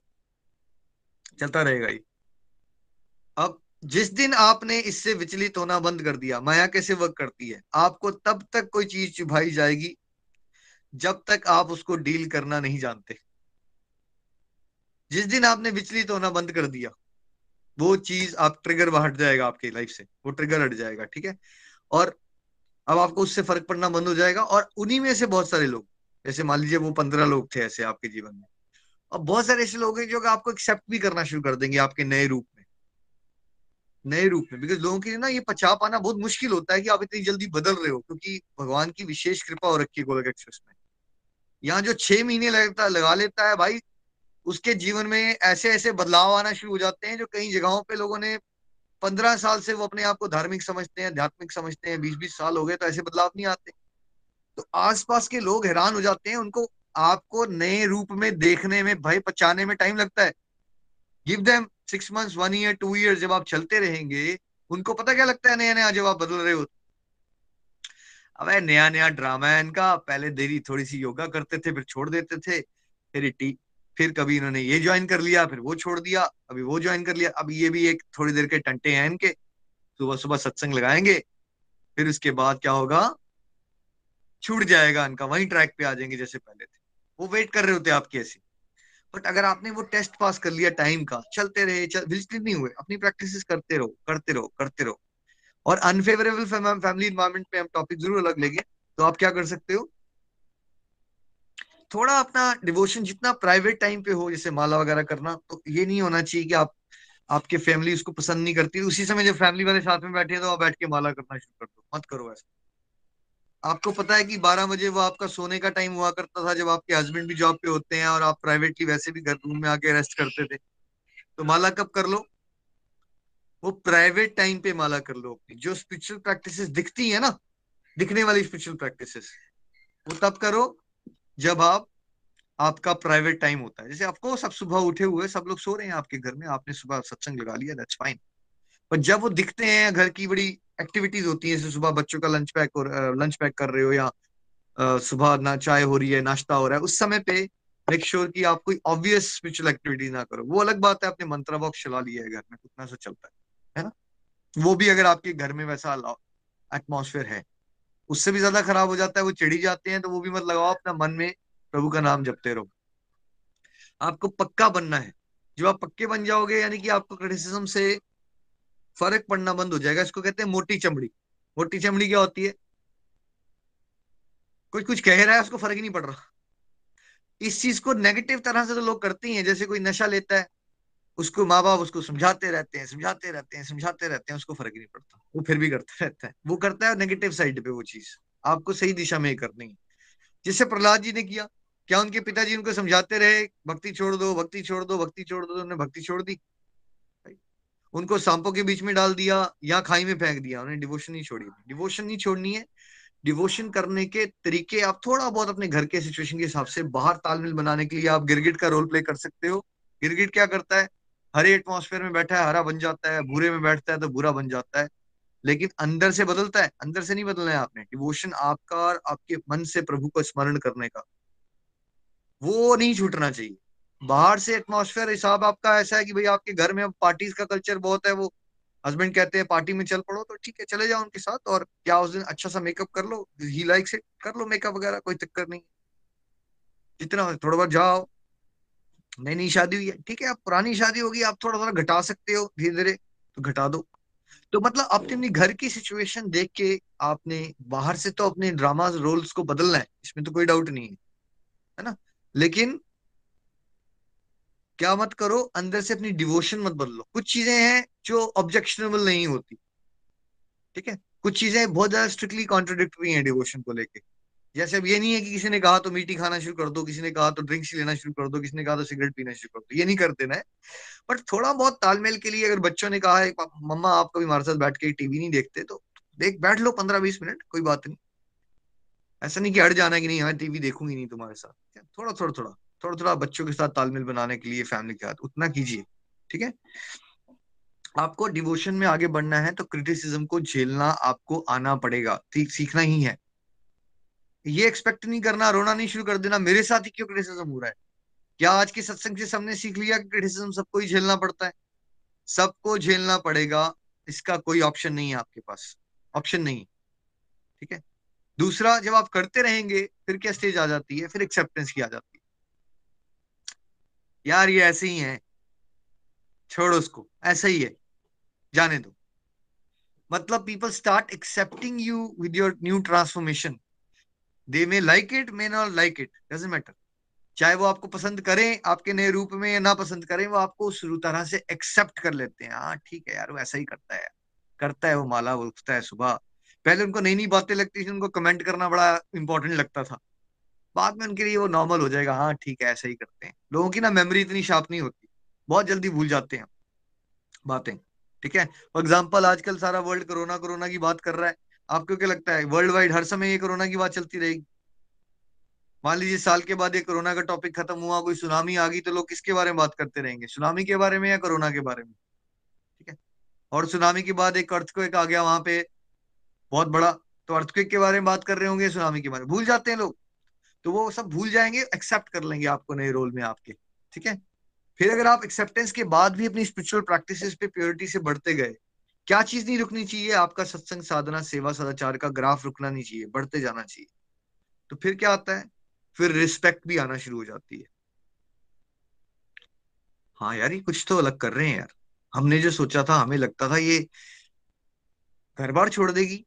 चलता रहेगा ये। अब, जिस दिन आपने इससे विचलित होना बंद कर दिया, माया कैसे वर्क करती है? आपको तब तक कोई चीज़ चुभाई जाएगी, जब तक आप उसको डील करना नहीं जानते। जिस दिन आपने विचलित होना बंद कर दिया वो चीज़ आप ट्रिगर हट जाएगा आपके लाइफ से, वो ट्रिगर हट जाएगा, ठीक है? और अब आपको उससे फ़र्क पड़ना बंद हो जाएगा और उन्हीं में से बहुत सारे लोग, जैसे मान लीजिए वो पंद्रह लोग थे ऐसे आपके जीवन में और बहुत सारे ऐसे लोग हैं जो आपको एक्सेप्ट भी करना शुरू कर देंगे आपके नए रूप में। नए रूप में बिकॉज़ लोगों के लिए ना ये पचा पाना बहुत मुश्किल होता है कि आप इतनी जल्दी बदल रहे हो, क्योंकि भगवान की विशेष कृपा हो रखी है गोलक एक्सप्रेस में। यहाँ जो छह महीने लगता, लगा लेता है भाई उसके जीवन में ऐसे ऐसे बदलाव आना शुरू हो जाते हैं जो कई जगहों पे लोगों ने पंद्रह साल से वो अपने आप को धार्मिक समझते हैं, आध्यात्मिक समझते हैं बीस बीस साल हो गए तो ऐसे बदलाव नहीं आते। तो आसपास के लोग हैरान हो जाते हैं, उनको आपको नए रूप में देखने में, भय पचाने में टाइम लगता है। Give them six months one year two year जब आप चलते रहेंगे, उनको पता क्या लगता है नया नया जब आप बदल रहे हो? अब नया नया ड्रामा है इनका। पहले देरी थोड़ी सी योगा करते थे, फिर छोड़ देते थे, फिर फिर कभी इन्होंने ये ज्वाइन कर लिया फिर वो छोड़ दिया अभी वो ज्वाइन कर लिया। अब ये भी एक थोड़ी देर के टंटे हैं इनके। सुबह सुबह सत्संग लगाएँगे फिर उसके बाद क्या होगा? छूट जाएगा इनका वही ट्रैक पे आ जाएँगे जैसे पहले थे। वो वेट कर रहे होते आपके ऐसे बट अगर आपने वो टेस्ट पास कर लिया टाइम का चलते रहे चल, नहीं हुए अपनी प्रैक्टिस करते रहो करते रहो करते रहो। और अनफेवरेबल फैमिली इन्वायरमेंट पे हम टॉपिक ज़रूर अलग लेंगे तो आप क्या कर सकते हो? थोड़ा अपना डिवोशन जितना प्राइवेट टाइम पे हो, जैसे माला वगैरह करना तो ये नहीं होना चाहिए कि आप, आपके फैमिली उसको पसंद नहीं करती। उसी समय जब फैमिली वाले साथ में बैठे तो आप बैठ के माला करना शुरू कर दो। मत करो ऐसा। आपको पता है कि 12 बजे वो आपका सोने का टाइम हुआ करता था, जब आपके हस्बैंड भी जॉब पे होते हैं और आप प्राइवेटली वैसे भी घर रूम में आके रेस्ट करते थे। तो माला कब कर लो? वो प्राइवेट टाइम पे माला कर लो अपनी। जो स्पिरिचुअल प्रैक्टिस दिखती है ना, दिखने वाली स्पिरिचुअल प्रैक्टिस वो तब करो जब आप, आपका प्राइवेट टाइम होता है, जैसे आपको सब सुबह उठे हुए, सब लोग सो रहे हैं आपके घर में, आपने सुबह सत्संग लगा लिया दैट्स फाइन पर जब वो दिखते हैं, घर की बड़ी एक्टिविटीज़ होती है, जैसे सुबह बच्चों का लंच पैक और लंच पैक कर रहे हो या सुबह ना चाय हो रही है, नाश्ता हो रहा है, उस समय पे मेक श्योर कि आप कोई ऑब्वियस स्पिरिचुअल एक्टिविटी ना करो। वो अलग बात है, आपने मंत्रा बॉक्स चला लिया है घर में कितना सा चलता है है ना? वो भी अगर आपके घर में वैसा एटमोसफेयर है उससे भी ज़्यादा खराब हो जाता है, वो चिड़ी जाते हैं तो वो भी मत लगाओ, अपना मन में प्रभु का नाम जपते रहो। आपको पक्का बनना है। जब आप पक्के बन जाओगे, यानी कि आपको क्रिटिसिज्म से फ़र्क पड़ना बंद हो जाएगा। इसको कहते हैं मोटी चमड़ी। मोटी चमड़ी क्या होती है? कोई कुछ कह रहा है, उसको फ़र्क ही नहीं पड़ रहा। इस चीज़ को नेगेटिव तरह से तो लोग करते ही हैं। जैसे कोई नशा लेता है उसको माँ बाप उसको समझाते रहते हैं, समझाते रहते हैं, समझाते रहते हैं, उसको फ़र्क नहीं पड़ता। वो फिर भी करता रहता है। वो करता है नेगेटिव साइड पे वो चीज़। आपको सही दिशा में करनी है। जिससे प्रहलाद जी ने किया, क्या उनके पिताजी उनको समझाते रहे, भक्ति छोड़ दो, भक्ति छोड़ दो, भक्ति छोड़ दो तो उन्होंने भक्ति छोड़ दी। उनको सांपों के बीच में डाल दिया, या खाई में फेंक दिया उन्हें डिवोशन नहीं छोड़ी। डिवोशन नहीं छोड़नी है। डिवोशन करने के तरीके आप थोड़ा बहुत अपने घर के सिचुएशन के हिसाब से बाहर तालमेल बनाने के लिए आप गिरगिट का रोल प्ले कर सकते हो। गिरगिट क्या करता है? हरे एटमोसफेयर में बैठा है, हरा बन जाता है बुरे में बैठता है तो बुरा बन जाता है। लेकिन अंदर से बदलता है, अंदर से नहीं बदलना है आपने। डिवोशन आपका और आपके मन से प्रभु को स्मरण करने का। वो नहीं छूटना चाहिए। बाहर से एटमोसफेयर हिसाब आपका ऐसा है कि भाई आपके घर में पार्टीज़ का कल्चर बहुत है, वो हस्बैंड कहते हैं पार्टी में चल पड़ो तो ठीक है, चले जाओ उनके साथ और क्या उस दिन अच्छा सा मेकअप कर लो ही लाइक से कर लो मेकअप वगैरह, कोई चक्कर नहीं जितना थोड़ा बहुत जाओ नई नई शादी हुई है। ठीक है आप पुरानी शादी होगी, आप थोड़ा थोड़ा घटा सकते हो धीरे धीरे तो घटा दो। तो मतलब आपने अपनी घर की सिचुएशन देख के आपने, बाहर से तो अपने ड्रामा रोल्स को बदलना है, इसमें तो कोई डाउट नहीं है है ना? लेकिन क्या मत करो, अंदर से अपनी डिवोशन मत बदलो। कुछ चीज़ें हैं जो ऑब्जेक्शनेबल नहीं होती, ठीक है? कुछ चीज़ें बहुत ज़्यादा स्ट्रिक्टली कॉन्ट्रोडिक्टरी हैं डिवोशन को लेके। जैसे अब ये नहीं है कि किसी ने कहा तो मीठी खाना शुरू कर दो, किसी ने कहा तो ड्रिंक्स लेना शुरू कर दो, किसी ने कहा तो सिगरेट पीना शुरू कर दो, ये नहीं कर देना है। बट थोड़ा बहुत तालमेल के लिए अगर बच्चों ने कहा है मम्मा, आप कभी हमारे साथ बैठ के टीवी नहीं देखते? तो देख, बैठ लो पंद्रह बीस मिनट, कोई बात नहीं। ऐसा नहीं कि हट जाना कि नहीं हाँ टीवी देखूँगी नहीं तुम्हारे साथ। थोड़ा थोड़ा थोड़ा थोड़ा थोड़ा बच्चों के साथ तालमेल बनाने के लिए, फैमिली के साथ, उतना कीजिए, ठीक है? आपको डिवोशन में आगे बढ़ना है तो क्रिटिसिज्म को झेलना आपको आना पड़ेगा ठीक सीखना ही है। ये एक्सपेक्ट नहीं करना, रोना नहीं शुरू कर देना। मेरे साथ ही क्यों क्रिटिसिज्म हो रहा है? क्या आज के सत्संग से सबने सीख लिया कि क्रिटिसिज्म सबको ही झेलना पड़ता है? सबको झेलना पड़ेगा। इसका कोई ऑप्शन नहीं है आपके पास। ऑप्शन नहीं ठीक है? दूसरा, जब आप करते रहेंगे, फिर क्या स्टेज आ जाती है? फिर एक्सेप्टेंस की आ जाती है। यार, ये ऐसे ही है। छोड़ो उसको ऐसा ही है। जाने दो। मतलब people start accepting you with your new transformation they may like it may not like it doesn't matter चाहे वो आपको पसंद करें, आपके नए रूप में या ना पसंद करें, वो आपको उस तरह से एक्सेप्ट कर लेते हैं। हाँ ठीक है यार, वो ऐसा ही करता है। करता है वो माला, वो उठता है सुबह। पहले उनको नई नई बातें लगती थी, उनको कमेंट करना बड़ा इंपॉर्टेंट लगता था। बाद में उनके लिए वो नॉर्मल हो जाएगा। हाँ ठीक है, ऐसा ही करते हैं। लोगों की ना मेमोरी इतनी शार्प नहीं होती। बहुत जल्दी भूल जाते हैं बातें। ठीक है? फॉर एग्ज़ाम्पल आजकल सारा वर्ल्ड कोरोना कोरोना की बात कर रहा है। आपको क्या लगता है? वर्ल्ड वाइड हर समय ये कोरोना की बात चलती रहेगी? मान लीजिए साल के बाद ये कोरोना का टॉपिक खत्म हुआ, कोई सुनामी आ गई तो लोग किसके बारे में बात करते रहेंगे? सुनामी के बारे में या कोरोना के बारे में? ठीक है? और सुनामी के बाद एक अर्थ को एक आ गया वहाँ पे, बहुत बड़ा। तो अर्थक्वेक के बारे में बात कर रहे होंगे सुनामी के बारे में। भूल जाते हैं लोग। तो वो सब भूल जाएँगे एक्सेप्ट कर लेंगे आपको नए रोल में आपके। ठीक है? फिर अगर आप एक्सेप्टेंस के बाद भी अपनी स्पिरिचुअल प्रैक्टिसेस पे प्योरिटी से बढ़ते गए क्या चीज़ नहीं रुकनी चाहिए? आपका सत्संग साधना, सेवा सदाचार का ग्राफ रुकना नहीं चाहिए, बढ़ते जाना चाहिए। तो फिर क्या आता है? फिर रिस्पेक्ट भी आना शुरू हो जाती है। हाँ यार, ये कुछ तो अलग कर रहे हैं यार। हमने जो सोचा था, हमें लगता था ये घर बार छोड़ देगी।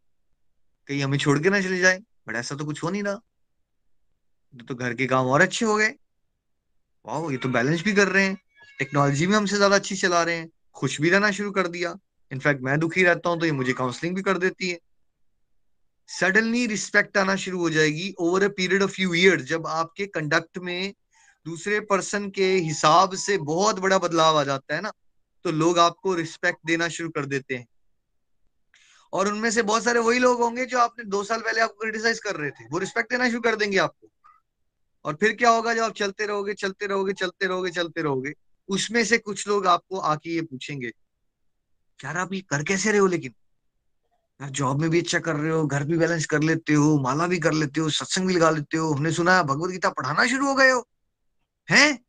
कहीं हमें छोड़ के ना चले जाए, बट ऐसा तो कुछ हो नहीं रहा। तो घर के काम और अच्छे हो गए। वाह ये तो बैलेंस भी कर रहे हैं। टेक्नोलॉजी भी हमसे ज़्यादा अच्छी चला रहे हैं। खुश भी रहना शुरू कर दिया। इनफैक्ट मैं दुखी रहता हूँ तो ये मुझे काउंसलिंग भी कर देती है। सडनली रिस्पेक्ट आना शुरू हो जाएगी over a period of few year जब आपके कंडक्ट में दूसरे पर्सन के हिसाब से बहुत बड़ा बदलाव आ जाता है ना तो लोग आपको रिस्पेक्ट देना शुरू कर देते हैं। और उनमें से बहुत सारे वही लोग होंगे जो आपने दो साल पहले आपको क्रिटिसाइज कर रहे थे, वो रिस्पेक्ट देना शुरू कर देंगे आपको। और फिर क्या होगा जब आप चलते रहोगे चलते रहोगे चलते रहोगे चलते रहोगे, उसमें से कुछ लोग आपको आके ये पूछेंगे यार आप ये कर कैसे रहे हो लेकिन? यार जॉब में भी अच्छा कर रहे हो, घर भी बैलेंस कर लेते हो, माला भी कर लेते हो, सत्संग भी लगा लेते हो। हमने सुना भगवत गीता पढ़ाना शुरू हो गए हो। हैं?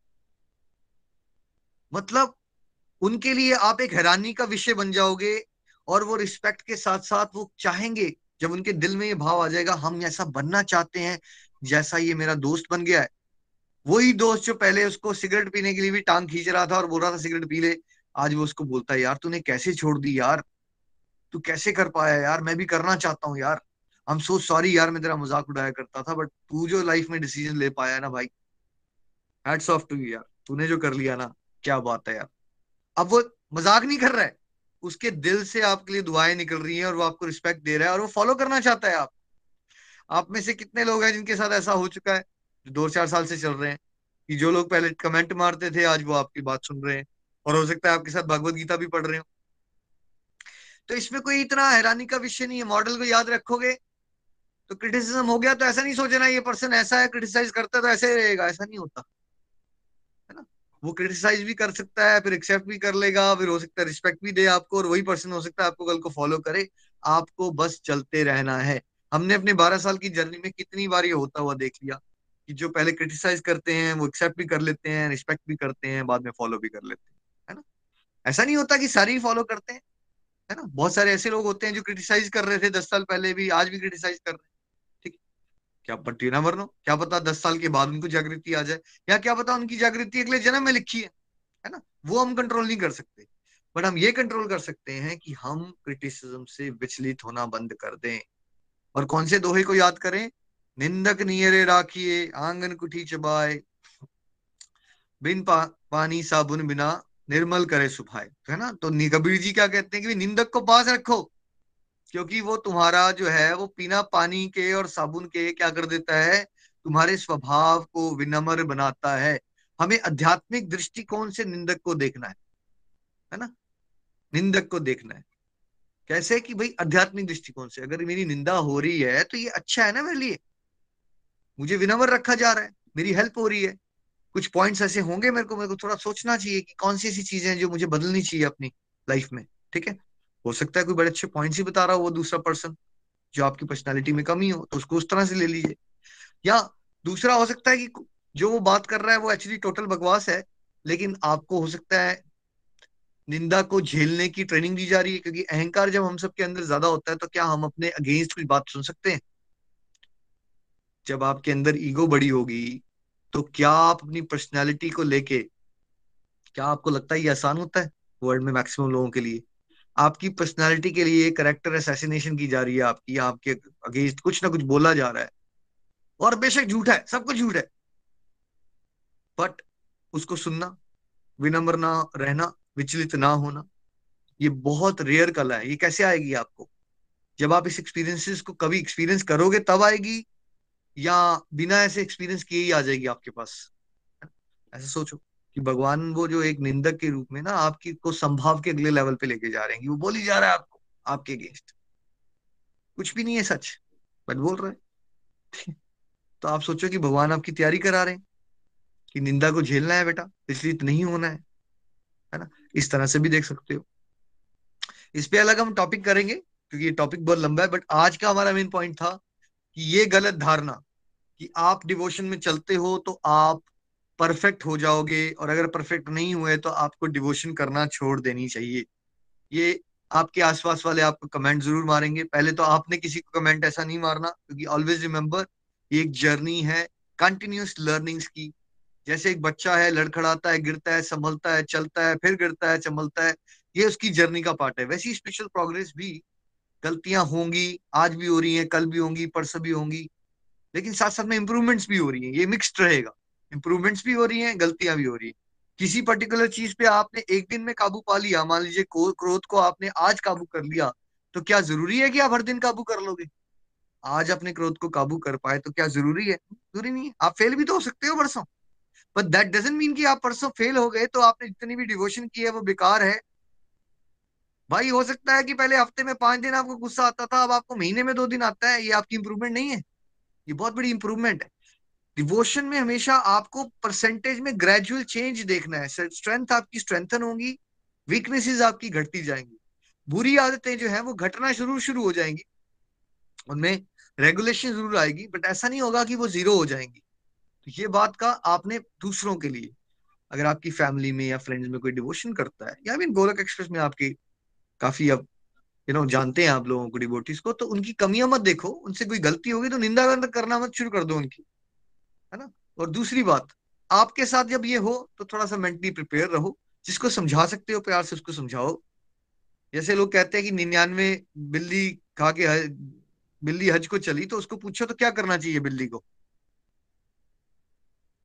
मतलब उनके लिए आप एक हैरानी का विषय बन जाओगे और वो रिस्पेक्ट के साथ साथ वो चाहेंगे, जब उनके दिल में ये भाव आ जाएगा, हम ऐसा बनना चाहते हैं, जैसा ये मेरा दोस्त बन गया है। वही दोस्त जो पहले उसको सिगरेट पीने के लिए भी टांग खींच रहा था और बोल रहा था सिगरेट पी ले। आज वो उसको बोलता है, यार, तूने कैसे छोड़ दी यार? तू कैसे कर पाया यार? मैं भी करना चाहता हूँ यार। एम सो सॉरी यार, मैं तेरा मज़ाक उड़ाया करता था बट तू जो लाइफ में डिसीज़न ले पाया ना भाई हैट्स ऑफ़ टू यार। तूने जो कर लिया ना, क्या बात है यार। अब वो मज़ाक नहीं कर रहा है। उसके दिल से आपके लिए दुआएँ निकल रही हैं और वो आपको रिस्पेक्ट दे रहा है और वो फॉलो करना चाहता है आप। आप में से कितने लोग हैं जिनके साथ ऐसा हो चुका है, जो दो चार साल से चल रहे हैं, कि जो लोग पहले कमेंट मारते थे, आज वो आपकी बात सुन रहे हैं। और हो सकता है आपके साथ भगवत गीता भी पढ़ रहे हो। तो इसमें कोई इतना हैरानी का विषय नहीं है मॉडल को याद रखोगे तो क्रिटिसिज्म हो गया तो ऐसा नहीं सोचना ये पर्सन ऐसा है क्रिटिसाइज करता है तो ऐसे रहेगा, ऐसा नहीं होता। है ना? वो क्रिटिसाइज भी कर सकता है, फिर एक्सेप्ट भी कर लेगा, फिर हो सकता है रिस्पेक्ट भी दे आपको और वही पर्सन हो सकता है आपको कल को फॉलो करे। आपको बस चलते रहना है। हमने अपने बारह साल की जर्नी में कितनी बार ये होता हुआ देख लिया कि जो पहले क्रिटिसाइज करते हैं, वो एक्सेप्ट भी कर लेते हैं रिस्पेक्ट भी करते हैं, बाद में फॉलो भी कर लेते हैं। ऐसा नहीं होता कि सारे ही फॉलो करते हैं है ना? बहुत सारे ऐसे लोग होते हैं जो क्रिटिसाइज कर रहे थे दस साल पहले भी आज भी क्रिटिसाइज कर रहे हैं ठीक क्या पट्टी ना मरनो क्या पता दस साल के बाद उनको जागृति आ जाए या क्या पता उनकी जागृति अगले जन्म में लिखी है है ना? वो हम कंट्रोल नहीं कर सकते बट हम ये कंट्रोल कर सकते हैं कि हम क्रिटिसिज्म से विचलित होना बंद कर दें। और कौन से दोहे को याद करें? निंदक नियरे राखिए आँगन कुठी चबाए बिन पा, पानी साबुन बिना निर्मल करे सुभाए तो है ना? तो कबीर जी क्या कहते हैं कि निंदक को पास रखो, क्योंकि वो तुम्हारा जो है, वो पीना पानी के और साबुन के क्या कर देता है? तुम्हारे स्वभाव को विनम्र बनाता है। हमें आध्यात्मिक दृष्टिकोण से निंदक को देखना है है ना? निंदक को देखना है। कैसे कि भाई, आध्यात्मिक दृष्टिकोण से, अगर मेरी निंदा हो रही है तो ये अच्छा है ना मेरे लिए? मुझे विनम्र रखा जा रहा है, मेरी हेल्प हो रही है। कुछ पॉइंट्स ऐसे होंगे मेरे को? मेरे को थोड़ा सोचना चाहिए कि कौन सी ऐसी चीज़ें हैं जो मुझे बदलनी चाहिए अपनी लाइफ में, ठीक है? हो सकता है कोई बड़े अच्छे पॉइंट्स ही बता रहा हो वो दूसरा पर्सन जो आपकी पर्सनैलिटी में कमी हो तो उसको उस तरह से ले लीजिए। या दूसरा, हो सकता है कि जो वो बात कर रहा है वो एक्चुअली टोटल बकवास है, लेकिन आपको हो सकता है निंदा को झेलने की ट्रेनिंग दी जा रही है, क्योंकि अहंकार जब हम सबके अंदर ज़्यादा होता है तो क्या हम अपने अगेंस्ट कुछ बात सुन सकते हैं? जब आपके अंदर ईगो बड़ी होगी तो क्या आप अपनी पर्सनैलिटी को लेके, क्या आपको लगता है ये आसान होता है वर्ल्ड में मैक्सिमम लोगों के लिए? आपकी पर्सनैलिटी के लिए करेक्टर असैसिनेशन की जा रही है आपकी, आपके अगेंस्ट कुछ ना कुछ बोला जा रहा है। और बेशक झूठ है, सब कुछ झूठ है। बट उसको सुनना, विनम्र ना रहना, विचलित ना होना, ये बहुत रेयर कला है। ये कैसे आएगी आपको? जब आप इस एक्सपीरियंसेस को कभी एक्सपीरियंस करोगे, तब आएगी या बिना ऐसे एक्सपीरियंस किए ही आ जाएगी आपके पास। ऐसे सोचो कि भगवान वो जो एक निंदक के रूप में ना आपकी, को संभाव के अगले लेवल पे लेके जा रहे हैं। वो बोल जा रहा है आपको, आपके अगेंस्ट कुछ भी नहीं है सच बट बोल रहे *laughs* तो आप सोचो कि भगवान आपकी तैयारी करा रहे हैं, कि निंदा को झेलना है बेटा, इसलिए तो नहीं होना है है ना? इस तरह से भी देख सकते हो। इस पे अलग हम टॉपिक करेंगे, क्योंकि ये टॉपिक बहुत लंबा है बट आज का हमारा मेन पॉइंट था कि ये गलत धारणा कि आप डिवोशन में चलते हो तो आप परफेक्ट हो जाओगे और अगर परफेक्ट नहीं हुए तो आपको डिवोशन करना छोड़ देनी चाहिए। ये आपके आसपास वाले आपको कमेंट ज़रूर मारेंगे। पहले तो आपने किसी को कमेंट ऐसा नहीं मारना क्योंकि ऑलवेज रिमेम्बर ये एक जर्नी है कंटिन्यूस लर्निंग्स की। जैसे एक बच्चा है, लड़खड़ाता है, गिरता है, संभलता है, चलता है, फिर गिरता है, संभलता है, ये उसकी जर्नी का पार्ट है। वैसी स्पेशल प्रोग्रेस भी गलतियाँ होंगी, आज भी हो रही हैं, कल भी होंगी, परसों भी होंगी। लेकिन साथ साथ में इंप्रूवमेंट्स भी हो रही है, ये मिक्सड रहेगा। इंप्रूवमेंट्स भी हो रही है, गलतियाँ भी हो रही है। किसी पर्टिकुलर चीज़ पे आपने एक दिन में काबू पा लिया, मान लीजिए क्रोध को आपने आज काबू कर लिया तो क्या ज़रूरी है कि आप हर दिन काबू कर लोगे? आज अपने क्रोध को काबू कर पाए तो क्या ज़रूरी है? ज़रूरी नहीं है। आप फेल भी तो हो सकते हो परसों। बट दैट डजेंट मीन कि आप परसों फेल हो गए तो आपने जितनी भी डिवोशन की है, वो बेकार है। भाई, हो सकता है कि पहले हफ़्ते में पाँच दिन आपको गुस्सा आता था, अब आपको महीने में दो दिन आता है, ये आपकी इंप्रूवमेंट नहीं है। ये बहुत बड़ी इंप्रूवमेंट है। डिवोशन में हमेशा आपको परसेंटेज में ग्रेजुअल चेंज देखना है। स्ट्रेंथ आपकी स्ट्रेंथन होगी वीकनेसेस आपकी घटती जाएँगी। बुरी आदतें जो है वो घटना शुरू शुरू हो जाएँगी। उनमें रेगुलेशन ज़रूर आएगी बट ऐसा नहीं होगा कि वो ज़ीरो हो जाएँगी। तो ये बात का आपने दूसरों के लिए, अगर आपकी फैमिली में या फ्रेंड्स में कोई डिवोशन करता है, या मीन गोलक एक्सप्रेस में आपकी काफ़ी अब यू नो जानते हैं आप लोगों को डिवोटीज को तो उनकी कमियाँ मत देखो, उनसे कोई गलती होगी तो निंदा करना मत शुरू कर दो उनकी, है ना? और दूसरी बात, आपके साथ जब ये हो तो थोड़ा सा मेंटली प्रिपेयर रहो, जिसको समझा सकते हो, प्यार से उसको समझाओ। जैसे लोग कहते हैं कि निन्यानवे बिल्ली खा के बिल्ली हज को चली तो उसको पूछो तो क्या करना चाहिए बिल्ली को?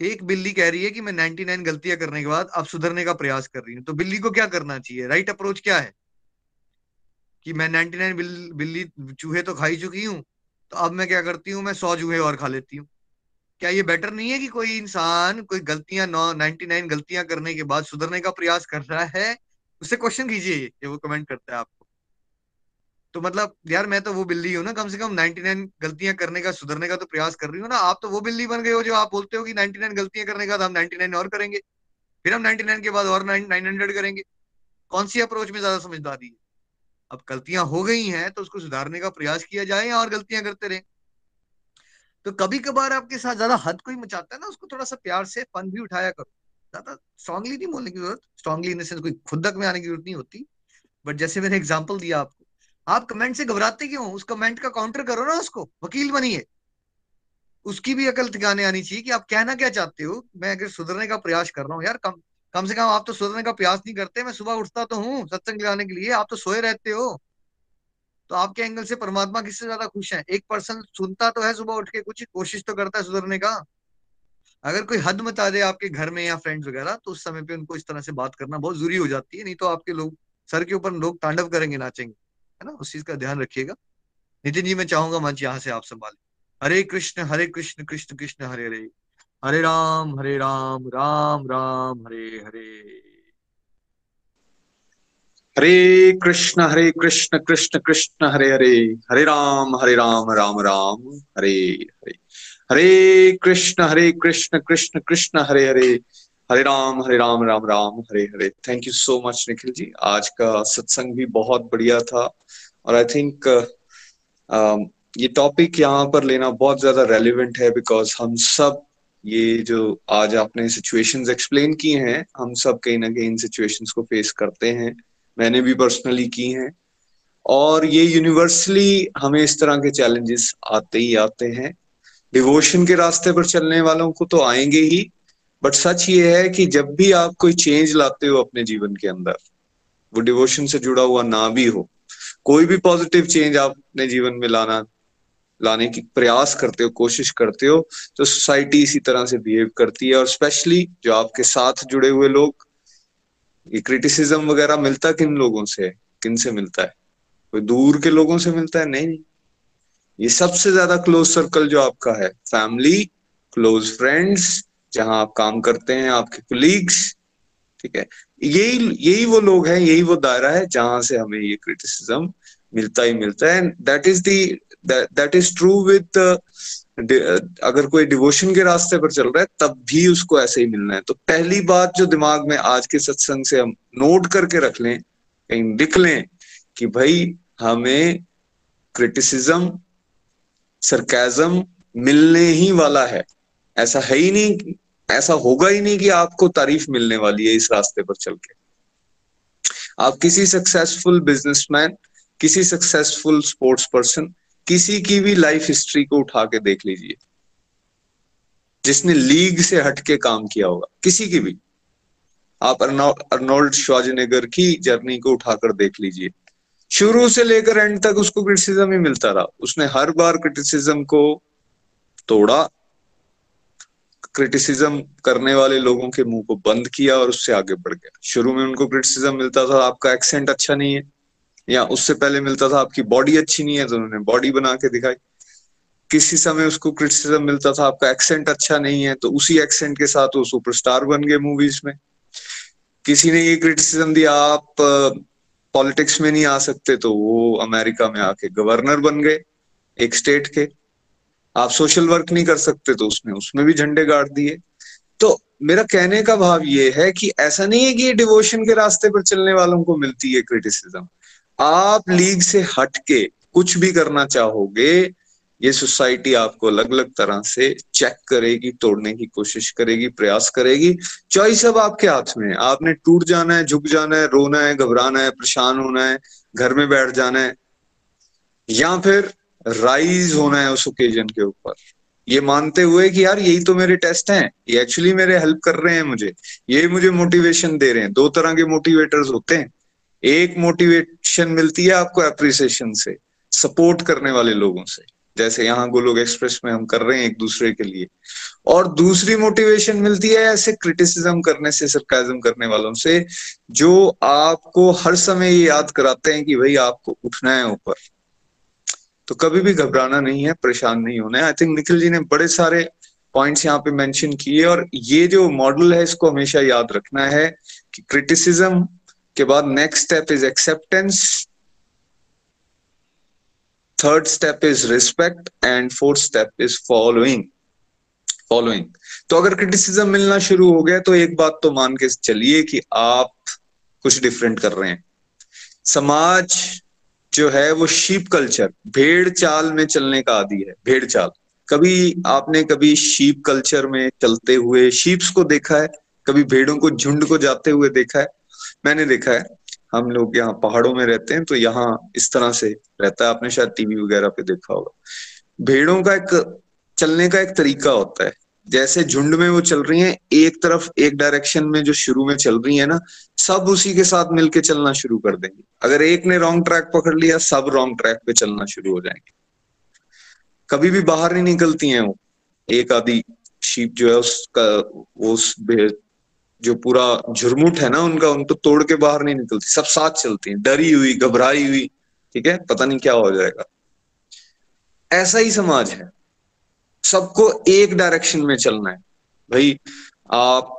एक बिल्ली कह रही है कि, मैं 99 गलतियाँ करने के बाद अब सुधरने का प्रयास कर रही हूँ। तो बिल्ली को क्या करना चाहिए? राइट अप्रोच क्या है? कि मैं 99 बिल, बिल्ली चूहे तो खाई चुकी हूँ तो अब मैं क्या करती हूँ मैं सौ चूहे और खा लेती हूँ। क्या ये बेटर नहीं है कि कोई इंसान कोई गलतियाँ नौ नाइनटी नाइन गलतियाँ करने के बाद सुधरने का प्रयास कर रहा है? उससे क्वेश्चन कीजिए ये वो कमेंट करता है आपको। तो मतलब यार मैं तो वो बिल्ली हूँ ना कम से कम 99 गलतियाँ करने का सुधरने का तो प्रयास कर रही हूँ ना आप तो वो बिल्ली बन गए हो जो आप बोलते हो कि 99 गलतियाँ करने का तो हम 99 और करेंगे। फिर हम 99 के बाद और 900 करेंगे। कौन सी अप्रोच में ज़्यादा समझदारी है? अब गलतियाँ हो गई हैं तो उसको सुधारने का प्रयास किया जाए और गलतियाँ करते रहे। तो कभी कभार आपके साथ ज़्यादा हद कोई मचाता है ना, उसको थोड़ा सा प्यार से फन भी उठाया करो। ज़्यादा स्ट्रांगली नहीं बोलने की ज़रूरत स्ट्रांगली इन कोई खुदक में आने की ज़रूरत नहीं होती। बट जैसे मैंने एग्ज़ाम्पल दिया आपको, आप कमेंट से घबराते क्यों? उस कमेंट का काउंटर करो ना उसको, वकील बनिए। उसकी भी अकल ठिकाने आनी चाहिए कि आप कहना क्या चाहते हो? मैं अगर सुधरने का प्रयास कर रहा हूँ, यार कम कम से कम आप तो सुधरने का प्रयास नहीं करते, मैं सुबह उठता तो हूँ सत्संग लगाने के लिए, आप तो सोए रहते हो। तो आपके एंगल से परमात्मा किससे ज़्यादा खुश है? एक पर्सन सुनता तो है सुबह उठ के, कुछ कोशिश तो करता है सुधरने का। अगर कोई हद मचा दे आपके घर में या फ्रेंड्स वगैरह तो उस समय पे उनको इस तरह से बात करना बहुत ज़रूरी हो जाती है, नहीं तो आपके लोग, सर के ऊपर लोग तांडव करेंगे, नाचेंगे, है ना? उस चीज़ का ध्यान रखिएगा। नितिन जी, मैं चाहूँगा मंच यहाँ से आप संभाले। Hare Krishna Hare Krishna Krishna Krishna, Hare Hare. Hare Ram Hare Ram Ram Ram Hare Hare. Hare Krishna Hare Krishna Krishna Krishna Hare Hare. Hare Ram Hare Ram Ram Ram Hare Hare. Hare Krishna Hare Krishna Krishna Krishna Hare Hare. Hare Ram Hare Ram Ram Ram Hare Hare. Thank you so much Nikhil ji. आज का सत्संग भी बहुत बढ़िया था। और I think um, ये topic यहाँ पर लेना बहुत ज़्यादा रेलिवेंट है बिकॉज़ हम सब ये जो आज आपने सिचुएशंस एक्सप्लेन किए हैं, हम सब कहीं ना कहीं इन सिचुएशंस को फेस करते हैं। मैंने भी पर्सनली की हैं। और ये यूनिवर्सली हमें इस तरह के चैलेंजेस आते ही आते हैं। डिवोशन के रास्ते पर चलने वालों को तो आएँगे ही। बट सच ये है कि जब भी आप कोई चेंज लाते हो अपने जीवन के अंदर, वो डिवोशन से जुड़ा हुआ ना भी हो, कोई भी पॉजिटिव चेंज आप अपने जीवन में लाना लाने की प्रयास करते हो, कोशिश करते हो तो सोसाइटी इसी तरह से बिहेव करती है और स्पेशली जो आपके साथ जुड़े हुए लोग, ये क्रिटिसिज्म वगैरह मिलता किन लोगों से? किन से मिलता है? कोई दूर के लोगों से मिलता है? नहीं ये सबसे ज़्यादा क्लोज सर्कल जो आपका है फैमिली क्लोज फ्रेंड्स जहाँ आप काम करते हैं, आपके कुलीग्स ठीक है? यही यही वो लोग हैं, यही वो दायरा है जहाँ से हमें ये क्रिटिसिज्म मिलता ही मिलता है। And that is the that is true with अगर कोई डिवोशन के रास्ते पर चल रहा है, तब भी उसको ऐसे ही मिलना है। तो पहली बात जो दिमाग में आज के सत्संग से हम नोट करके रख लें, कहीं लिख लें कि भाई, हमें क्रिटिसिज्म सरकैजम मिलने ही वाला है। ऐसा है ही नहीं ऐसा होगा ही नहीं कि आपको तारीफ़ मिलने वाली है इस रास्ते पर चल के। आप किसी सक्सेसफुल बिजनेसमैन किसी सक्सेसफुल स्पोर्ट्स पर्सन किसी की भी लाइफ हिस्ट्री को उठा के देख लीजिए। जिसने लीग से हटके काम किया होगा, किसी की भी। आप अर्नोल्ड श्वाजनेगर की जर्नी को उठाकर देख लीजिए। शुरू से लेकर एंड तक उसको क्रिटिसिज्म ही मिलता रहा। उसने हर बार क्रिटिसिज्म को तोड़ा क्रिटिसिज्म करने वाले लोगों के मुँह को बंद किया और उससे आगे बढ़ गया। शुरू में उनको क्रिटिसिज्म मिलता था, आपका एक्सेंट अच्छा नहीं है। या उससे पहले मिलता था आपकी बॉडी अच्छी नहीं है तो उन्होंने बॉडी बना के दिखाई। किसी समय उसको क्रिटिसिज्म मिलता था, आपका एक्सेंट अच्छा नहीं है तो उसी एक्सेंट के साथ वो सुपरस्टार बन गए मूवीज़ में। किसी ने ये क्रिटिसिज्म दिया, आप पॉलिटिक्स में नहीं आ सकते तो वो अमेरिका में आके गवर्नर बन गए एक स्टेट के। आप सोशल वर्क नहीं कर सकते तो उसने, उसमें भी झंडे गाड़ दिए। तो मेरा कहने का भाव ये है कि ऐसा नहीं है कि ये डिवोशन के रास्ते पर चलने वालों को मिलती है क्रिटिसिज्म आप लीग से हट के कुछ भी करना चाहोगे, ये सोसाइटी आपको अलग अलग तरह से चेक करेगी, तोड़ने की कोशिश करेगी, प्रयास करेगी। चॉइस अब आपके हाथ में आपने टूट जाना है, झुक जाना है, रोना है, घबराना है, परेशान होना है, घर में बैठ जाना है, या फिर राइज होना है उस ओकेजन के ऊपर। ये मानते हुए कि यार यही तो मेरे टेस्ट हैं, ये एक्चुअली मेरे हेल्प कर रहे हैं मुझे, ये मुझे मोटिवेशन दे रहे हैं। दो तरह के मोटिवेटर्स होते हैं। एक मोटिवेशन मिलती है आपको अप्रिसिएशन से सपोर्ट करने वाले लोगों से। जैसे यहाँ गोलोक एक्सप्रेस में हम कर रहे हैं एक दूसरे के लिए। और दूसरी मोटिवेशन मिलती है ऐसे क्रिटिसिज्म करने से सरकाजम करने वालों से, जो आपको हर समय ये याद कराते हैं कि भाई आपको उठना है ऊपर। तो कभी भी घबराना नहीं है, परेशान नहीं होना है। आई थिंक निखिल जी ने बड़े सारे पॉइंट्स यहाँ पे मेंशन किए और ये जो मॉडल है, इसको हमेशा याद रखना है कि क्रिटिसिज्म के बाद next step is acceptance third step is respect and fourth step is following following तो अगर क्रिटिसिज्म मिलना शुरू हो गया तो एक बात तो मान के चलिए कि आप कुछ डिफरेंट कर रहे हैं। समाज जो है, वो शीप कल्चर भेड़ चाल में चलने का आदि है, भेड़ चाल। कभी आपने कभी शीप कल्चर में चलते हुए शीप्स को देखा है? कभी भेड़ों को, झुंड को जाते हुए देखा है? मैंने देखा है, हम लोग यहाँ पहाड़ों में रहते हैं तो यहाँ इस तरह से रहता है। आपने शायद टीवी वगैरह पे देखा होगा। भेड़ों का एक, चलने का एक तरीका होता है। जैसे झुंड में वो चल रही हैं, एक तरफ़ एक डायरेक्शन में जो शुरू में चल रही है ना, सब उसी के साथ मिलके चलना शुरू कर देंगे। अगर एक ने रॉन्ग ट्रैक पकड़ लिया, सब रॉन्ग ट्रैक पे चलना शुरू हो जाएँगे। कभी भी बाहर नहीं निकलती हैं वो। एक आदि शीप जो है, उसका, उस जो पूरा झुरमुट है ना उनका उनको तोड़ के बाहर नहीं निकलती, सब साथ चलती है। डरी हुई, घबराई हुई, ठीक है? पता नहीं क्या हो जाएगा। ऐसा ही समाज है। सबको एक डायरेक्शन में चलना है। भाई, आप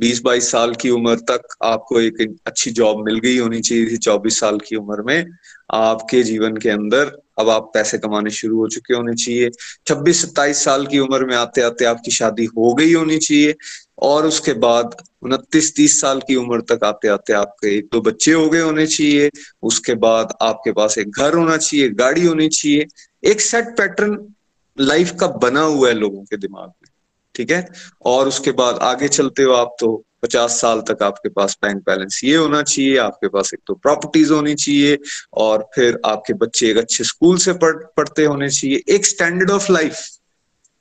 20-22 साल की उम्र तक आपको एक अच्छी जॉब मिल गई होनी चाहिए थी 24 साल की उम्र में। आपके जीवन के अंदर अब आप पैसे कमाने शुरू हो चुके होने चाहिए। 26-27 साल की उम्र में आते आते आपकी शादी हो गई होनी चाहिए और उसके बाद उनतीस, तीस साल की उम्र तक आते आते आपके एक दो बच्चे हो गए होने चाहिए। उसके बाद आपके पास एक घर होना चाहिए, गाड़ी होनी चाहिए। एक सेट पैटर्न लाइफ का बना हुआ है लोगों के दिमाग में, ठीक है? और उसके बाद आगे चलते हो आप तो पचास साल तक आपके पास बैंक बैलेंस ये होना चाहिए, आपके पास एक तो प्रॉपर्टीज़ होनी चाहिए और फिर आपके बच्चे एक अच्छे स्कूल से पढ़, पढ़ते होने चाहिए। एक स्टैंडर्ड ऑफ़ लाइफ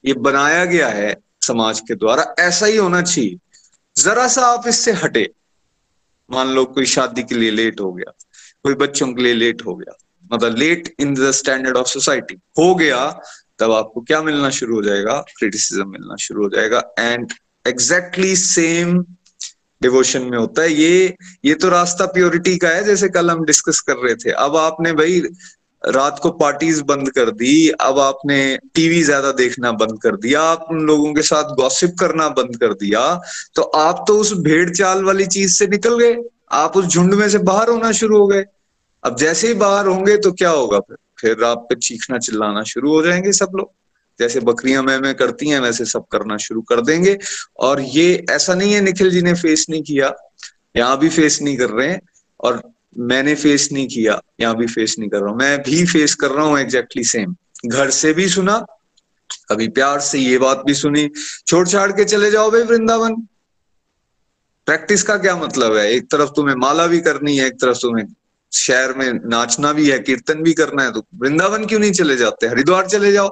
ये बनाया गया है समाज के द्वारा, ऐसा ही होना चाहिए। जरा सा आप इससे हटे। मान लो कोई शादी के लिए लेट हो गया, कोई बच्चों के लिए लेट हो गया मतलब late in the standard of society हो गया, तब आपको क्या मिलना शुरू हो जाएगा? क्रिटिसिज्म मिलना शुरू हो जाएगा। एंड एग्जैक्टली सेम डिवोशन में होता है। ये ये तो रास्ता प्योरिटी का है, जैसे कल हम डिस्कस कर रहे थे। अब आपने भाई, रात को पार्टीज़ बंद कर दी, अब आपने टीवी ज़्यादा देखना बंद कर दिया, आप उन लोगों के साथ गॉसिप करना बंद कर दिया तो आप तो उस भेड़ चाल वाली चीज़ से निकल गए। आप उस झुंड में से बाहर होना शुरू हो गए। अब जैसे ही बाहर होंगे तो क्या होगा फिर? फिर आप पे चीखना चिल्लाना शुरू हो जाएँगे सब लोग। जैसे बकरियाँ मैं मैं करती हैं, वैसे सब करना शुरू कर देंगे। और ये ऐसा नहीं है निखिल जी ने फेस नहीं किया। यहाँ भी फेस नहीं कर रहे हैं। और मैंने फेस नहीं किया, यहाँ भी फेस नहीं कर रहा हूँ। मैं भी फेस कर रहा हूँ एग्जैक्टली सेम घर से भी सुना, कभी प्यार से ये बात भी सुनी। छोड़ छाड़ के चले जाओ भाई वृंदावन। प्रैक्टिस का क्या मतलब है? एक तरफ़ तुम्हें माला भी करनी है, एक तरफ़ तुम्हें शहर में नाचना भी है, कीर्तन भी करना है तो वृंदावन क्यों नहीं चले जाते? हरिद्वार चले जाओ।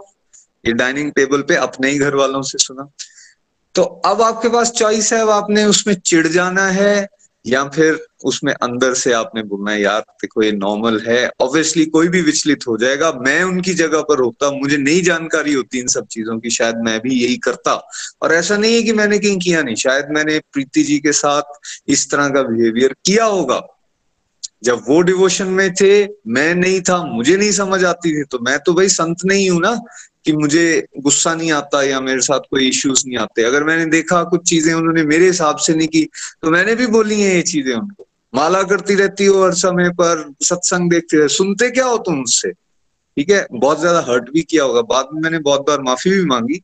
ये डाइनिंग टेबल पे अपने ही घर वालों से सुना। तो अब आपके पास चॉइस है, अब आपने उसमें चिढ़ जाना है, या फिर उसमें अंदर से आपने बोलना यार, देखो, ये नॉर्मल है। ऑब्वियसली कोई भी विचलित हो जाएगा। मैं उनकी जगह पर होता, मुझे नहीं जानकारी होती इन सब चीज़ों की, शायद मैं भी यही करता। और ऐसा नहीं है कि मैंने कहीं किया नहीं। शायद मैंने प्रीति जी के साथ इस तरह का बिहेवियर किया होगा। जब वो डिवोशन में थे, मैं नहीं था, मुझे नहीं समझ आती थी तो मैं तो भाई संत नहीं हूँ ना। कि मुझे गुस्सा नहीं आता या मेरे साथ कोई इश्यूज़ नहीं आते। अगर मैंने देखा कुछ चीज़ें उन्होंने मेरे हिसाब से नहीं की तो मैंने भी बोली है ये चीज़ें उनको। माला करती रहती हो हर समय पर, सत्संग देखते रहे, सुनते क्या हो तुम उससे? ठीक है? बहुत ज़्यादा हर्ट भी किया होगा। बाद में मैंने बहुत बार माफ़ी भी मांगी।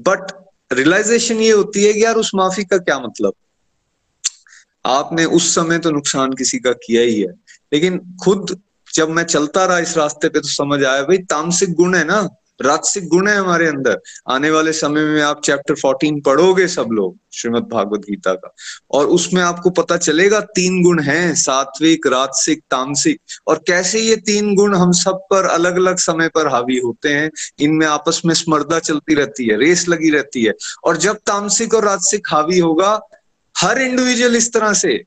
बट रियलाइजेशन ये होती है कि यार उस माफ़ी का क्या मतलब? आपने उस समय तो नुकसान किसी का किया ही है। लेकिन खुद जब मैं चलता रहा इस रास्ते पे तो समझ आया, भाई, तामसिक गुण है ना। राजसिक गुण है हमारे अंदर। आने वाले समय में आप चैप्टर 14 पढ़ोगे सब लोग, श्रीमद भागवत गीता का। और उसमें आपको पता चलेगा तीन गुण हैं, सात्विक, राजसिक, तामसिक। और कैसे ये तीन गुण हम सब पर अलग अलग समय पर हावी होते हैं, इनमें आपस में स्मर्धा चलती रहती है, रेस लगी रहती है। और जब तामसिक और राजसिक हावी होगा, हर इंडिविजुअल इस तरह से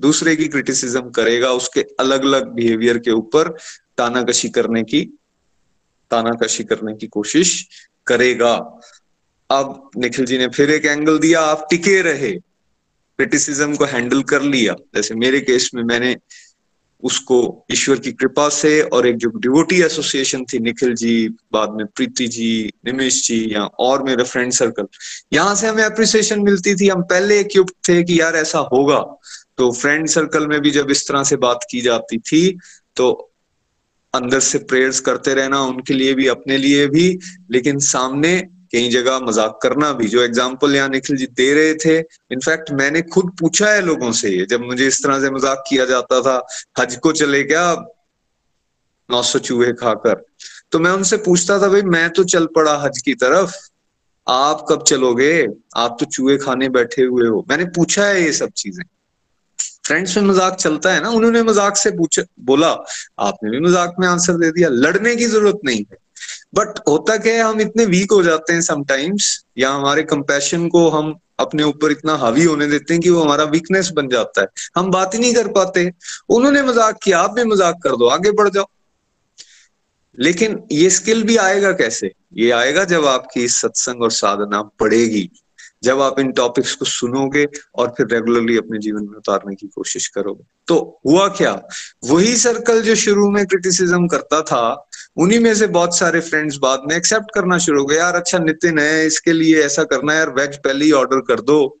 दूसरे की क्रिटिसिज्म करेगा, उसके अलग अलग बिहेवियर के ऊपर तानाकशी करने की तानाकशी करने की कोशिश करेगा। अब निखिल जी ने फिर एक एंगल दिया, आप टिके रहे। क्रिटिसिज्म को हैंडल कर लिया। जैसे मेरे केस में मैंने उसको ईश्वर की कृपा से और एक जो डिवोटी एसोसिएशन थी, निखिल जी, बाद में प्रीति जी, निमेश जी, या और मेरे फ्रेंड सर्कल यहाँ से हमें अप्रिसिएशन मिलती थी। हम पहले एक्युप्ट थे कि यार ऐसा होगा। तो फ्रेंड सर्कल में भी जब इस तरह से बात की जाती थी तो अंदर से प्रेयर्स करते रहना, उनके लिए भी, अपने लिए भी, लेकिन सामने कई जगह मज़ाक करना भी। जो एग्ज़ाम्पल यहाँ निखिल जी दे रहे थे इनफैक्ट मैंने खुद पूछा है लोगों से ये, जब मुझे इस तरह से मज़ाक किया जाता था, हज को चले क्या? नौ सौ चूहे खाकर। तो मैं उनसे पूछता था, भाई, मैं तो चल पड़ा हज की तरफ़। आप कब चलोगे? आप तो चूहे खाने बैठे हुए हो। मैंने पूछा है ये सब चीज़ें। फ्रेंड्स में मज़ाक चलता है ना, उन्होंने मज़ाक से पूछा, बोला, आपने भी मज़ाक में आंसर दे दिया, लड़ने की ज़रूरत नहीं है। बट होता क्या है, हम इतने वीक हो जाते हैं समटाइम्स या हमारे कंपैशन को हम अपने ऊपर इतना हावी होने देते हैं कि वो हमारा वीकनेस बन जाता है। हम बात ही नहीं कर पाते। उन्होंने मज़ाक किया, आप भी मज़ाक कर दो, आगे बढ़ जाओ। लेकिन ये स्किल भी आएगा कैसे? ये आएगा जब आपकी सत्संग और साधना बढ़ेगी। जब आप इन टॉपिक्स को सुनोगे और फिर रेगुलरली अपने जीवन में उतारने की कोशिश करोगे। तो हुआ क्या? वही सर्कल जो शुरू में क्रिटिसिज्म करता था, उन्हीं में से बहुत सारे फ्रेंड्स बाद में एक्सेप्ट करना शुरू हो गए, यार अच्छा नितिन है, इसके लिए ऐसा करना है, यार वेज पहले ही ऑर्डर कर दो।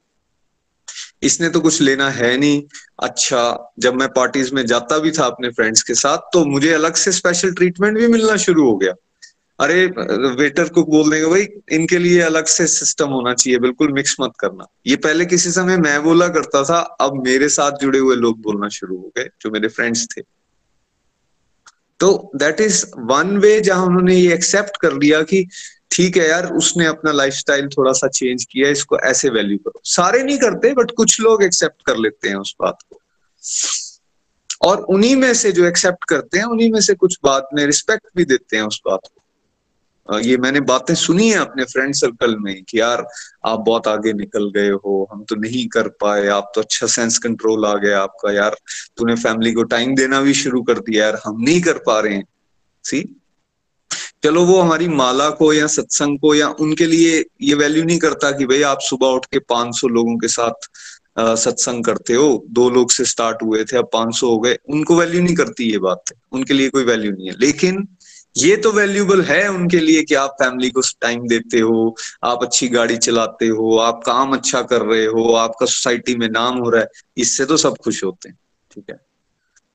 इसने तो कुछ लेना है नहीं। अच्छा जब मैं पार्टीज़ में जाता भी था अपने फ्रेंड्स के साथ तो मुझे अलग से स्पेशल ट्रीटमेंट भी मिलना शुरू हो गया। अरे वेटर को बोल देंगे, भाई, इनके लिए अलग से सिस्टम होना चाहिए, बिल्कुल मिक्स मत करना। ये पहले किसी समय मैं बोला करता था, अब मेरे साथ जुड़े हुए लोग बोलना शुरू हो गए, जो मेरे फ्रेंड्स थे। तो दैट इज़ वन वे जहाँ उन्होंने ये एक्सेप्ट कर लिया कि, ठीक है यार, उसने अपना लाइफस्टाइल थोड़ा सा चेंज किया इसको ऐसे वैल्यू करो। सारे नहीं करते बट कुछ लोग एक्सेप्ट कर लेते हैं उस बात को। और उन्हीं में से जो एक्सेप्ट करते हैं, उन्हीं में से कुछ बात में रिस्पेक्ट भी देते हैं उस बात को। ये मैंने बातें सुनी है अपने फ्रेंड सर्कल में कि यार, आप बहुत आगे निकल गए हो, हम तो नहीं कर पाए, आप तो अच्छा सेंस कंट्रोल आ गया आपका, यार, तूने फैमिली को टाइम देना भी शुरू कर दिया, यार, हम नहीं कर पा रहे हैं। सी चलो वो हमारी माला को या सत्संग को या उनके लिए ये वैल्यू नहीं करता कि भाई आप सुबह उठ के 500 लोगों के साथ सत्संग करते हो, दो लोग से स्टार्ट हुए थे, अब 500 हो गए, उनको वैल्यू नहीं करती ये बात, उनके लिए कोई वैल्यू नहीं है। लेकिन ये तो वैल्यूबल है उनके लिए कि आप फैमिली को टाइम देते हो, आप अच्छी गाड़ी चलाते हो, आप काम अच्छा कर रहे हो, आपका सोसाइटी में नाम हो रहा है, इससे तो सब खुश होते हैं, ठीक है?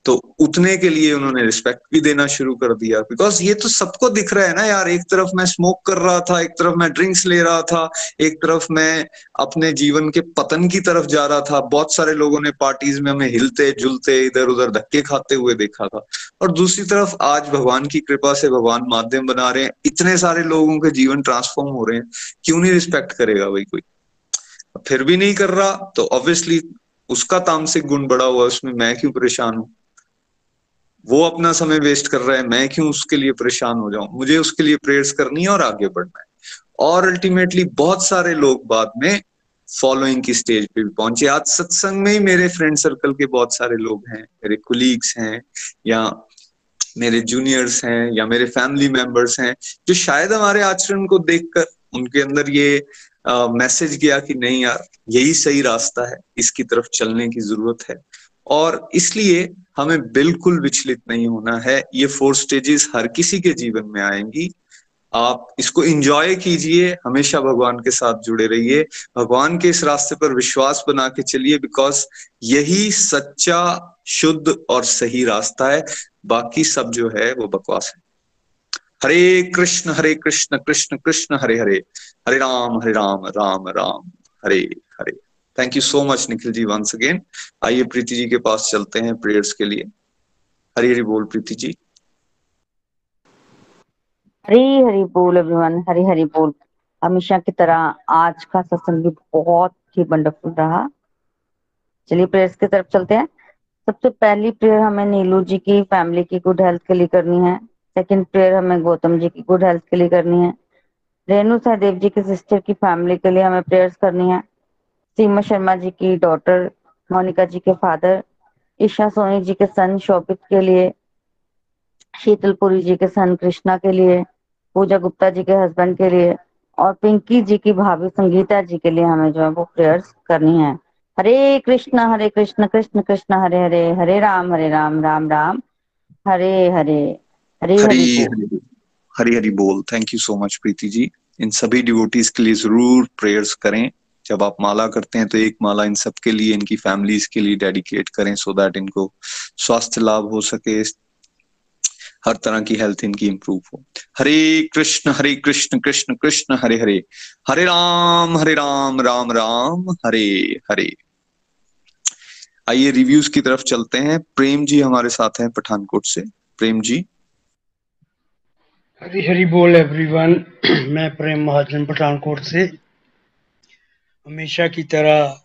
तो उतने के लिए उन्होंने रिस्पेक्ट भी देना शुरू कर दिया। बिकॉज़ ये तो सबको दिख रहा है ना यार, एक तरफ़ मैं स्मोक कर रहा था, एक तरफ़ मैं ड्रिंक्स ले रहा था, एक तरफ़ मैं अपने जीवन के पतन की तरफ़ जा रहा था। बहुत सारे लोगों ने पार्टीज़ में हमें हिलते, जुलते इधर उधर धक्के खाते हुए देखा था। और दूसरी तरफ़ आज भगवान की कृपा से भगवान माध्यम बना रहे हैं। इतने सारे लोगों के जीवन ट्रांसफॉर्म हो रहे हैं। क्यों नहीं रिस्पेक्ट करेगा भाई कोई? फिर भी नहीं कर रहा तो ऑब्वियसली उसका तामसिक गुण बड़ा हुआ उसमें मैं क्यों परेशान हूँ? वो अपना समय वेस्ट कर रहा है, मैं क्यों उसके लिए परेशान हो जाऊँ? मुझे उसके लिए प्रेयर्स करनी है और आगे बढ़ना है। और अल्टीमेटली बहुत सारे लोग बाद में फॉलोइंग की स्टेज पे भी पहुँचे। आज सत्संग में ही मेरे फ्रेंड सर्कल के बहुत सारे लोग हैं, मेरे कुलीग्स हैं, या मेरे जूनियर्स हैं, या मेरे फैमिली मेंबर्स हैं, जो शायद हमारे आचरण को देखकर उनके अंदर ये मैसेज गया कि नहीं यार, यही सही रास्ता है, इसकी तरफ़ चलने की ज़रूरत है। और इसलिए हमें बिल्कुल विचलित नहीं होना है। ये फोर स्टेजेस हर किसी के जीवन में आएँगी। आप इसको एंजॉय कीजिए। हमेशा भगवान के साथ जुड़े रहिए। भगवान के इस रास्ते पर विश्वास बना के चलिए बिकॉज़ यही सच्चा, शुद्ध और सही रास्ता है। बाकी सब जो है वो बकवास है। Hare Krishna Hare Krishna Krishna Krishna, Hare Hare. Hare Ram Hare Ram Ram Ram. Hare Hare. Thank you so much Nikhil ji once again आइए प्रीति जी के पास चलते हैं प्रेयर्स के लिए हरी हरी बोल प्रीति जी हरी हरी बोल एवरीवन हरी हरी बोल हमेशा की तरह आज का सत्संग भी बहुत ही वंडरफुल रहा चलिए प्रेयर्स की तरफ़ चलते हैं सबसे पहली प्रेयर हमें नीलू जी की फैमिली की गुड हेल्थ के लिए करनी है सेकंड प्रेयर हमें गौतम जी की गुड हेल्थ के लिए करनी है रेणु सहदेव जी के सिस्टर की फैमिली के लिए हमें प्रेयर्स करनी है सीमा शर्मा जी की डॉटर मोनिका जी के फादर ईशा सोनी जी के सन शोभित के लिए शीतलपुरी जी के सन कृष्णा के लिए पूजा गुप्ता जी के हस्बैंड के लिए और पिंकी जी की भाभी संगीता जी के लिए हमें जो है वो प्रेयर्स करनी है। हरे कृष्ण हरे कृष्ण कृष्ण कृष्ण हरे हरे हरे राम हरे राम राम राम हरे हरे हरे हरे हरे हरी बोल। Thank you so much Preeti ji. इन सभी डिवोटीज के लिए ज़रूर प्रेयर्स करें। जब आप माला करते हैं तो एक माला इन सब के लिए, इनकी फैमिलीज़ के लिए डेडिकेट करें सो दैट इनको स्वास्थ्य लाभ हो सके। हर तरह की हेल्थ इनकी इंप्रूव हो। हरे कृष्ण हरे कृष्ण कृष्ण कृष्ण, हरे हरे। हरे राम हरे राम राम राम, हरे हरे। आइए रिव्यूज़ की तरफ़ चलते हैं। प्रेम जी हमारे साथ हैं पठानकोट से। प्रेम जी। हरी हरी बोल एवरीवन *clears throat* मैं प्रेम महाजन पठानकोट से। हमेशा की तरह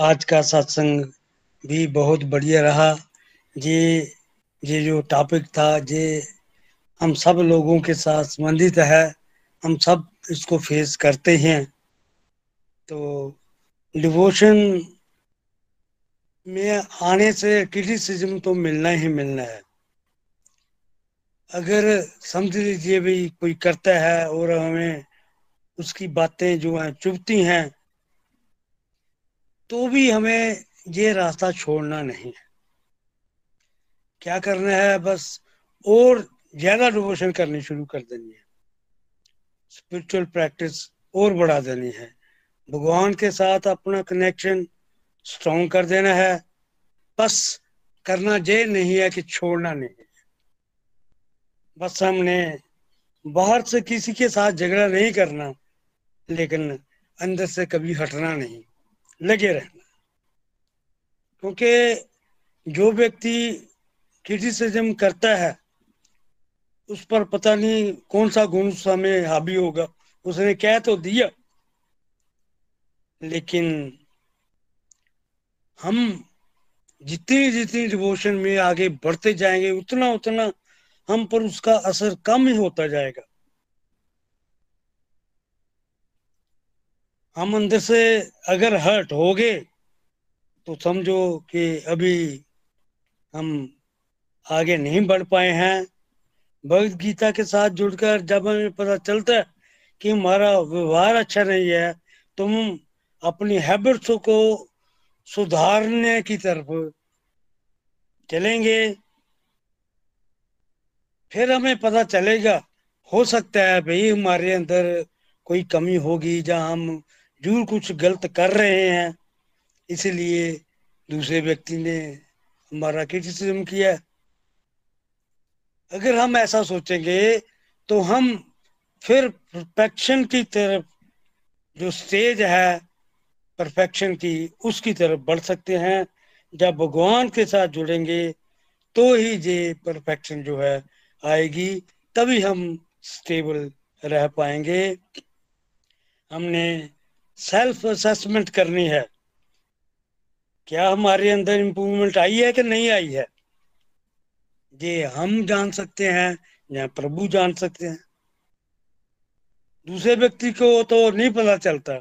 आज का सत्संग भी बहुत बढ़िया रहा। ये ये जो टॉपिक था, ये हम सब लोगों के साथ संबंधित है। हम सब इसको फेस करते हैं। तो डिवोशन में आने से क्रिटिसिज्म तो मिलना ही मिलना है। अगर समझ लीजिए भाई कोई करता है और हमें उसकी बातें जो हैं चुभती हैं तो भी हमें ये रास्ता छोड़ना नहीं है। क्या करना है? बस और ज़्यादा डिवोशन करनी शुरू कर देनी है। स्पिरिचुअल प्रैक्टिस और बढ़ा देनी है। भगवान के साथ अपना कनेक्शन स्ट्रॉन्ग कर देना है। बस करना ये नहीं है कि छोड़ना नहीं है। बस हमने बाहर से किसी के साथ झगड़ा नहीं करना, लेकिन अंदर से कभी हटना नहीं। लगे रहना। क्योंकि जो व्यक्ति क्रिटिसिज्म करता है, उस पर पता नहीं कौन सा गुण में हावी होगा। उसने कह तो दिया। लेकिन हम जितनी जितनी डिवोशन में आगे बढ़ते जाएँगे, उतना उतना हम पर उसका असर कम ही होता जाएगा। हम अंदर से अगर हर्ट हो गए तो समझो कि अभी हम आगे नहीं बढ़ पाए हैं। भगवत गीता के साथ जुड़कर जब हमें पता चलता है कि हमारा व्यवहार अच्छा नहीं है तो हम अपनी हैबिट्स को सुधारने की तरफ़ चलेंगे। फिर हमें पता चलेगा, हो सकता है भाई हमारे अंदर कोई कमी होगी, जहाँ हम ज़रूर कुछ गलत कर रहे हैं। इसलिए दूसरे व्यक्ति ने हमारा क्रिटिसिज्म किया। अगर हम ऐसा सोचेंगे तो हम फिर परफेक्शन की तरफ़, जो स्टेज है परफेक्शन की, उसकी तरफ़ बढ़ सकते हैं। जब भगवान के साथ जुड़ेंगे तो ही ये परफेक्शन जो है, आएगी। तभी हम स्टेबल रह पाएँगे। हमने सेल्फ असेसमेंट करनी है। क्या हमारे अंदर इंप्रूवमेंट आई है कि नहीं आई है? ये हम जान सकते हैं, या प्रभु जान सकते हैं। दूसरे व्यक्ति को तो नहीं पता चलता।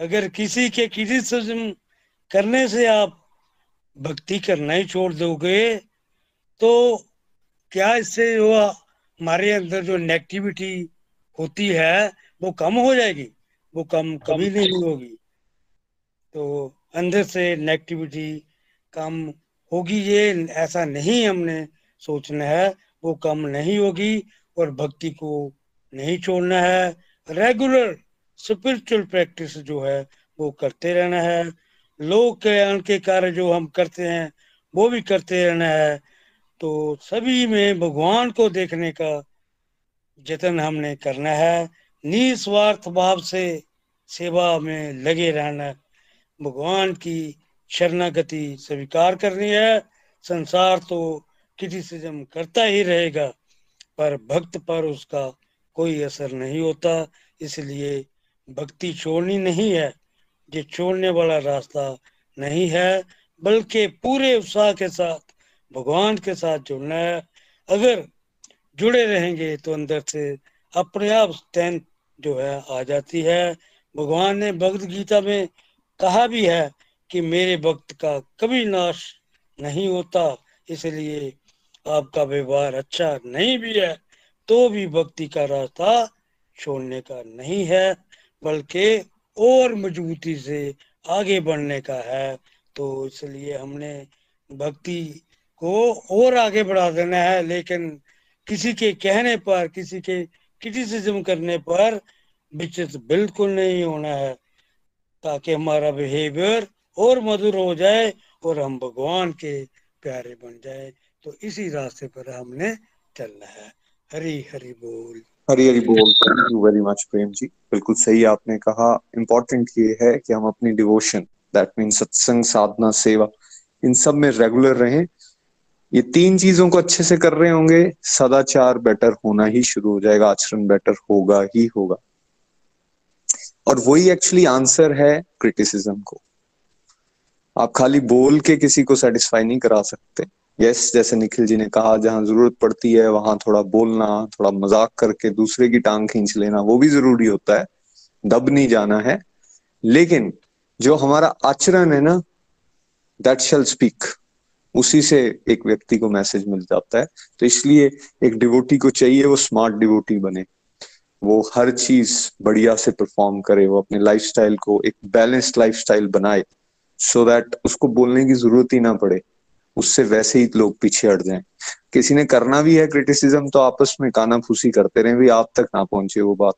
अगर किसी के क्रिटिसिज्म करने से आप भक्ति करना ही छोड़ दोगे तो क्या इससे वो हमारे अंदर जो नेगेटिविटी होती है, वो कम हो जाएगी। वो कम कभी नहीं होगी। तो अंदर से नेगेटिविटी कम होगी ये, ऐसा नहीं हमने सोचना है, वो कम नहीं होगी और भक्ति को नहीं छोड़ना है। रेगुलर स्पिरिचुअल प्रैक्टिस जो है, वो करते रहना है। लोग कल्याण के कार्य जो हम करते हैं, वो भी करते रहना है। तो सभी में भगवान को देखने का जतन हमने करना है। निस्वार्थ भाव से सेवा में लगे रहना भगवान की शरणागति स्वीकार करनी है। संसार तो क्रिटिसिज्म करता ही रहेगा, पर भक्त पर उसका कोई असर नहीं होता। इसलिए भक्ति छोड़नी नहीं है, ये छोड़ने वाला रास्ता नहीं है, बल्कि पूरे उत्साह के साथ, भगवान के साथ जुड़ना है। अगर जुड़े रहेंगे तो अंदर से अपने आप स्ट्रेंथ जो है, आ जाती है। भगवान ने भगवत गीता में कहा भी है कि मेरे भक्त का कभी नाश नहीं होता, इसलिए आपका व्यवहार अच्छा नहीं भी है तो भी भक्ति का रास्ता छोड़ने का नहीं है, बल्कि और मजबूती से आगे बढ़ने का है। तो इसलिए हमने भक्ति को और आगे बढ़ा देना है, लेकिन किसी के कहने पर, किसी के क्रिटिसिज्म करने पर विचित्र बिल्कुल नहीं होना है, ताकि हमारा बिहेवियर और मधुर हो जाए और हम भगवान के प्यारे बन जाए। तो इसी रास्ते पर हमने चलना है। हरी हरी बोल। हरी हरी बोल। Thank you very much Prem ji. बिल्कुल सही आपने कहा। इम्पोर्टेंट ये है कि हम अपनी डिवोशन दैट मीन सत्संग, साधना, सेवा, इन सब में रेगुलर रहें। ये तीन चीज़ों को अच्छे से कर रहे होंगे। सदाचार बेटर होना ही शुरू हो जाएगा, आचरण बेटर होगा ही होगा। और वही एक्चुअली आंसर है क्रिटिसिज्म को। आप खाली बोल के किसी को सेटिस्फाई नहीं करा सकते। यस जैसे निखिल जी ने कहा, जहाँ ज़रूरत पड़ती है, वहाँ थोड़ा बोलना, थोड़ा मज़ाक करके दूसरे की टांग खींच लेना, वो भी ज़रूरी होता है। दब नहीं जाना है। लेकिन जो हमारा आचरण है ना दैट शेल स्पीक उसी से एक व्यक्ति को मैसेज मिल जाता है। तो इसलिए एक डिवोटी को चाहिए वो स्मार्ट डिवोटी बने। वो हर चीज़ बढ़िया से परफॉर्म करे, वो अपने लाइफस्टाइल को एक बैलेंस्ड लाइफस्टाइल बनाए सो so दैट उसको बोलने की ज़रूरत ही ना पड़े। उससे वैसे ही लोग पीछे हट जाएँ। किसी ने करना भी है क्रिटिसिज्म तो आपस में काना फूसी करते रहे, भी आप तक ना पहुँचे वो बात।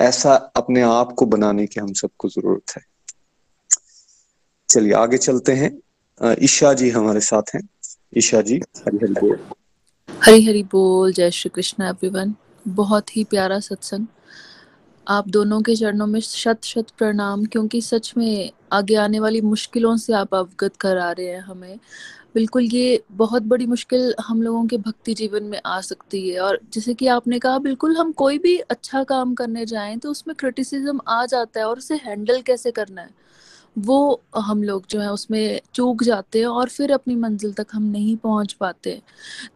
ऐसा अपने आप को बनाने की हम सबको ज़रूरत है। चलिए, आगे चलते हैं। ईशा जी हमारे साथ हैं। ईशा जी हरी हरी बोल। हरी हरी बोल, जय श्री कृष्ण एवरीवन बहुत ही प्यारा सत्संग। आप दोनों के चरणों में शत शत प्रणाम, क्योंकि सच में आगे आने वाली मुश्किलों से आप अवगत करा रहे हैं हमें। बिल्कुल, ये बहुत बड़ी मुश्किल हम लोगों के भक्ति जीवन में आ सकती है। और जैसे कि आपने कहा, बिल्कुल, हम कोई भी अच्छा काम करने जाएँ तो उसमें क्रिटिसिज्म आ जाता है, और उसे हैंडल कैसे करना है? वो हम लोग जो है उसमें चूक जाते हैं और फिर अपनी मंजिल तक हम नहीं पहुँच पाते।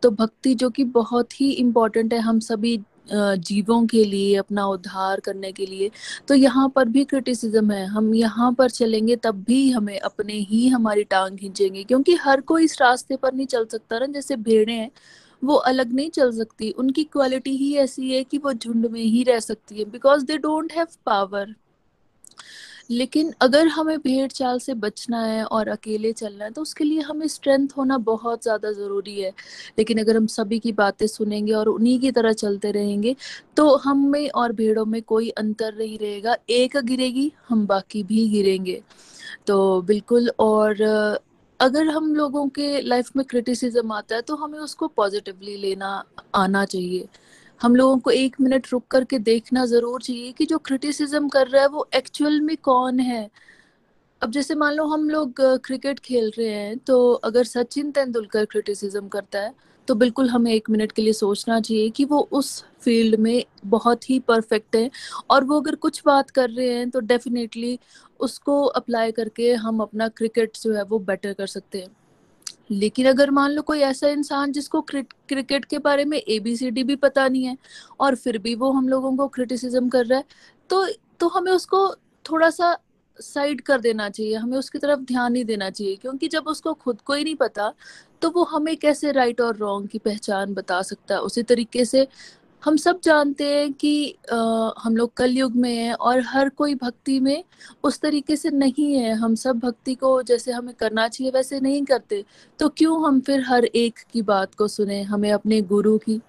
तो भक्ति जो कि बहुत ही इम्पोर्टेंट है हम सभी जीवों के लिए, अपना उद्धार करने के लिए। तो यहाँ पर भी क्रिटिसिज्म है। हम यहाँ पर चलेंगे तब भी हमें अपने ही हमारी टांग खींचेंगे। क्योंकि हर कोई इस रास्ते पर नहीं चल सकता ना, जैसे भेड़े हैं, वो अलग नहीं चल सकती। उनकी क्वालिटी ही ऐसी है कि वो झुंड में ही रह सकती है। Because they don't have power लेकिन अगर हमें भेड़ चाल से बचना है और अकेले चलना है तो उसके लिए हमें स्ट्रेंथ होना बहुत ज़्यादा ज़रूरी है। लेकिन अगर हम सभी की बातें सुनेंगे और उन्हीं की तरह चलते रहेंगे तो हम में और भेड़ों में कोई अंतर नहीं रहेगा। एक गिरेगी, हम बाकी भी गिरेंगे। तो बिल्कुल, और अगर हम लोगों के लाइफ में क्रिटिसिज्म आता है तो हमें उसको पॉजिटिवली लेना, आना चाहिए। हम लोगों को एक मिनट रुक करके देखना ज़रूर चाहिए कि जो क्रिटिसिज्म कर रहा है वो एक्चुअल में कौन है। अब जैसे मान लो हम लोग क्रिकेट खेल रहे हैं तो अगर सचिन तेंदुलकर क्रिटिसिज्म करता है तो बिल्कुल हमें एक मिनट के लिए सोचना चाहिए कि वो उस फ़ील्ड में बहुत ही परफेक्ट है और वो अगर कुछ बात कर रहे हैं तो डेफिनेटली उसको अप्लाई करके हम अपना क्रिकेट जो है वो बेटर कर सकते हैं। लेकिन अगर मान लो कोई ऐसा इंसान जिसको क्रिकेट के बारे में एबीसीडी भी पता नहीं है और फिर भी वो हम लोगों को क्रिटिसिज्म कर रहा है तो तो हमें उसको थोड़ा सा साइड कर देना चाहिए, हमें उसकी तरफ़ ध्यान नहीं देना चाहिए, क्योंकि जब उसको खुद को ही नहीं पता तो वो हमें कैसे राइट और रॉन्ग की पहचान बता सकता है? उसी तरीके से हम सब जानते हैं कि आ, हम लोग कलयुग में हैं और हर कोई भक्ति में उस तरीके से नहीं है। हम सब भक्ति को जैसे हमें करना चाहिए वैसे नहीं करते। तो क्यों हम फिर हर एक की बात को सुने हमें अपने गुरु की?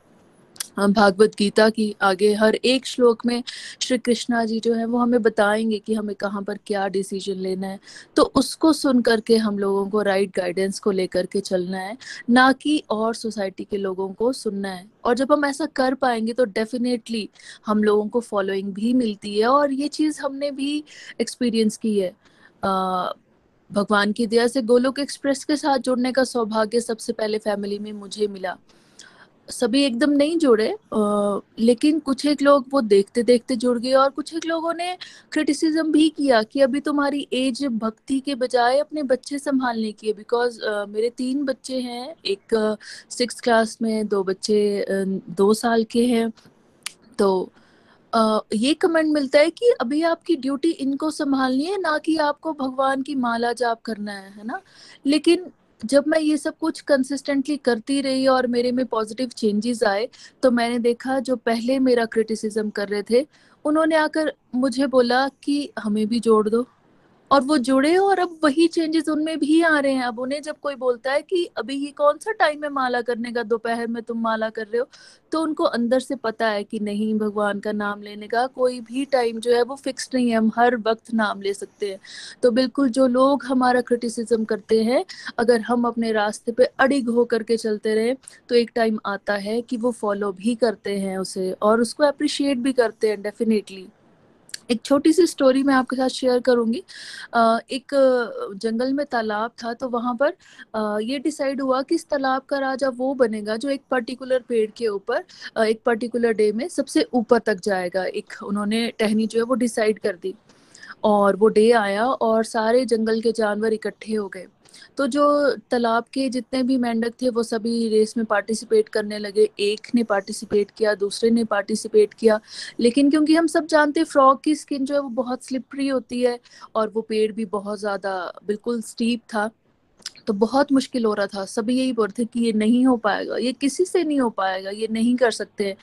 भागवत गीता की आगे हर एक श्लोक में श्री कृष्णा जी जो है वो हमें बताएँगे कि हमें कहाँ पर क्या डिसीज़न लेना है। तो उसको सुन करके हम लोगों को राइट गाइडेंस को लेकर के चलना है ना कि और सोसाइटी के लोगों को सुनना है। और जब हम ऐसा कर पाएँगे तो डेफिनेटली हम लोगों को फॉलोइंग भी मिलती है और ये चीज़ हमने भी एक्सपीरियंस की है। आ, भगवान की दया से गोलोक एक्सप्रेस के साथ जुड़ने का सौभाग्य सबसे पहले फैमिली में मुझे मिला। सभी एकदम नहीं जुड़े आ, लेकिन कुछ एक लोग वो देखते देखते जुड़ गए और कुछ एक लोगों ने क्रिटिसिज्म भी किया कि अभी तुम्हारी एज भक्ति के बजाय अपने बच्चे संभालने की है। बिकॉज़ मेरे तीन बच्चे हैं एक सिक्स क्लास में दो बच्चे दो साल के हैं। तो Uh, ये कमेंट मिलता है कि अभी आपकी ड्यूटी इनको संभालनी है ना कि आपको भगवान की माला जाप करना है है ना? लेकिन जब मैं ये सब कुछ कंसिस्टेंटली करती रही और मेरे में पॉजिटिव चेंजेस आए तो मैंने देखा जो पहले मेरा क्रिटिसिज्म कर रहे थे, उन्होंने आकर मुझे बोला कि हमें भी जोड़ दो। और वो जुड़े और अब वही चेंजेस उनमें भी आ रहे हैं। अब उन्हें जब कोई बोलता है कि अभी ये कौन सा टाइम है माला करने का? दोपहर में तुम माला कर रहे हो। तो उनको अंदर से पता है कि नहीं, भगवान का नाम लेने का कोई भी टाइम जो है वो फिक्स नहीं है। हम हर वक्त नाम ले सकते हैं। तो बिल्कुल जो लोग हमारा क्रिटिसिज्म करते हैं, अगर हम अपने रास्ते पे अड़िग होकर के चलते रहे तो एक टाइम आता है कि वो फॉलो भी करते हैं उसे और उसको अप्रिशिएट भी करते हैं डेफिनेटली एक छोटी सी स्टोरी मैं आपके साथ शेयर करूँगी। एक जंगल में तालाब था तो वहाँ पर ये डिसाइड हुआ कि इस तालाब का राजा वो बनेगा जो एक पर्टिकुलर पेड़ के ऊपर एक पर्टिकुलर डे में सबसे ऊपर तक जाएगा। एक उन्होंने टहनी जो है वो डिसाइड कर दी और वो डे आया और सारे जंगल के जानवर इकट्ठे हो गए। तो जो तालाब के जितने भी मेंढक थे, वो सभी रेस में पार्टिसिपेट करने लगे। एक ने पार्टिसिपेट किया, दूसरे ने पार्टिसिपेट किया। लेकिन क्योंकि हम सब जानते हैं फ्रॉग की स्किन जो है, वो बहुत स्लिपरी होती है और वो पेड़ भी बहुत ज़्यादा बिल्कुल स्टीप था। तो बहुत मुश्किल हो रहा था। सभी यही बोल थे कि ये नहीं हो पाएगा, ये किसी से नहीं हो पाएगा, ये नहीं कर सकते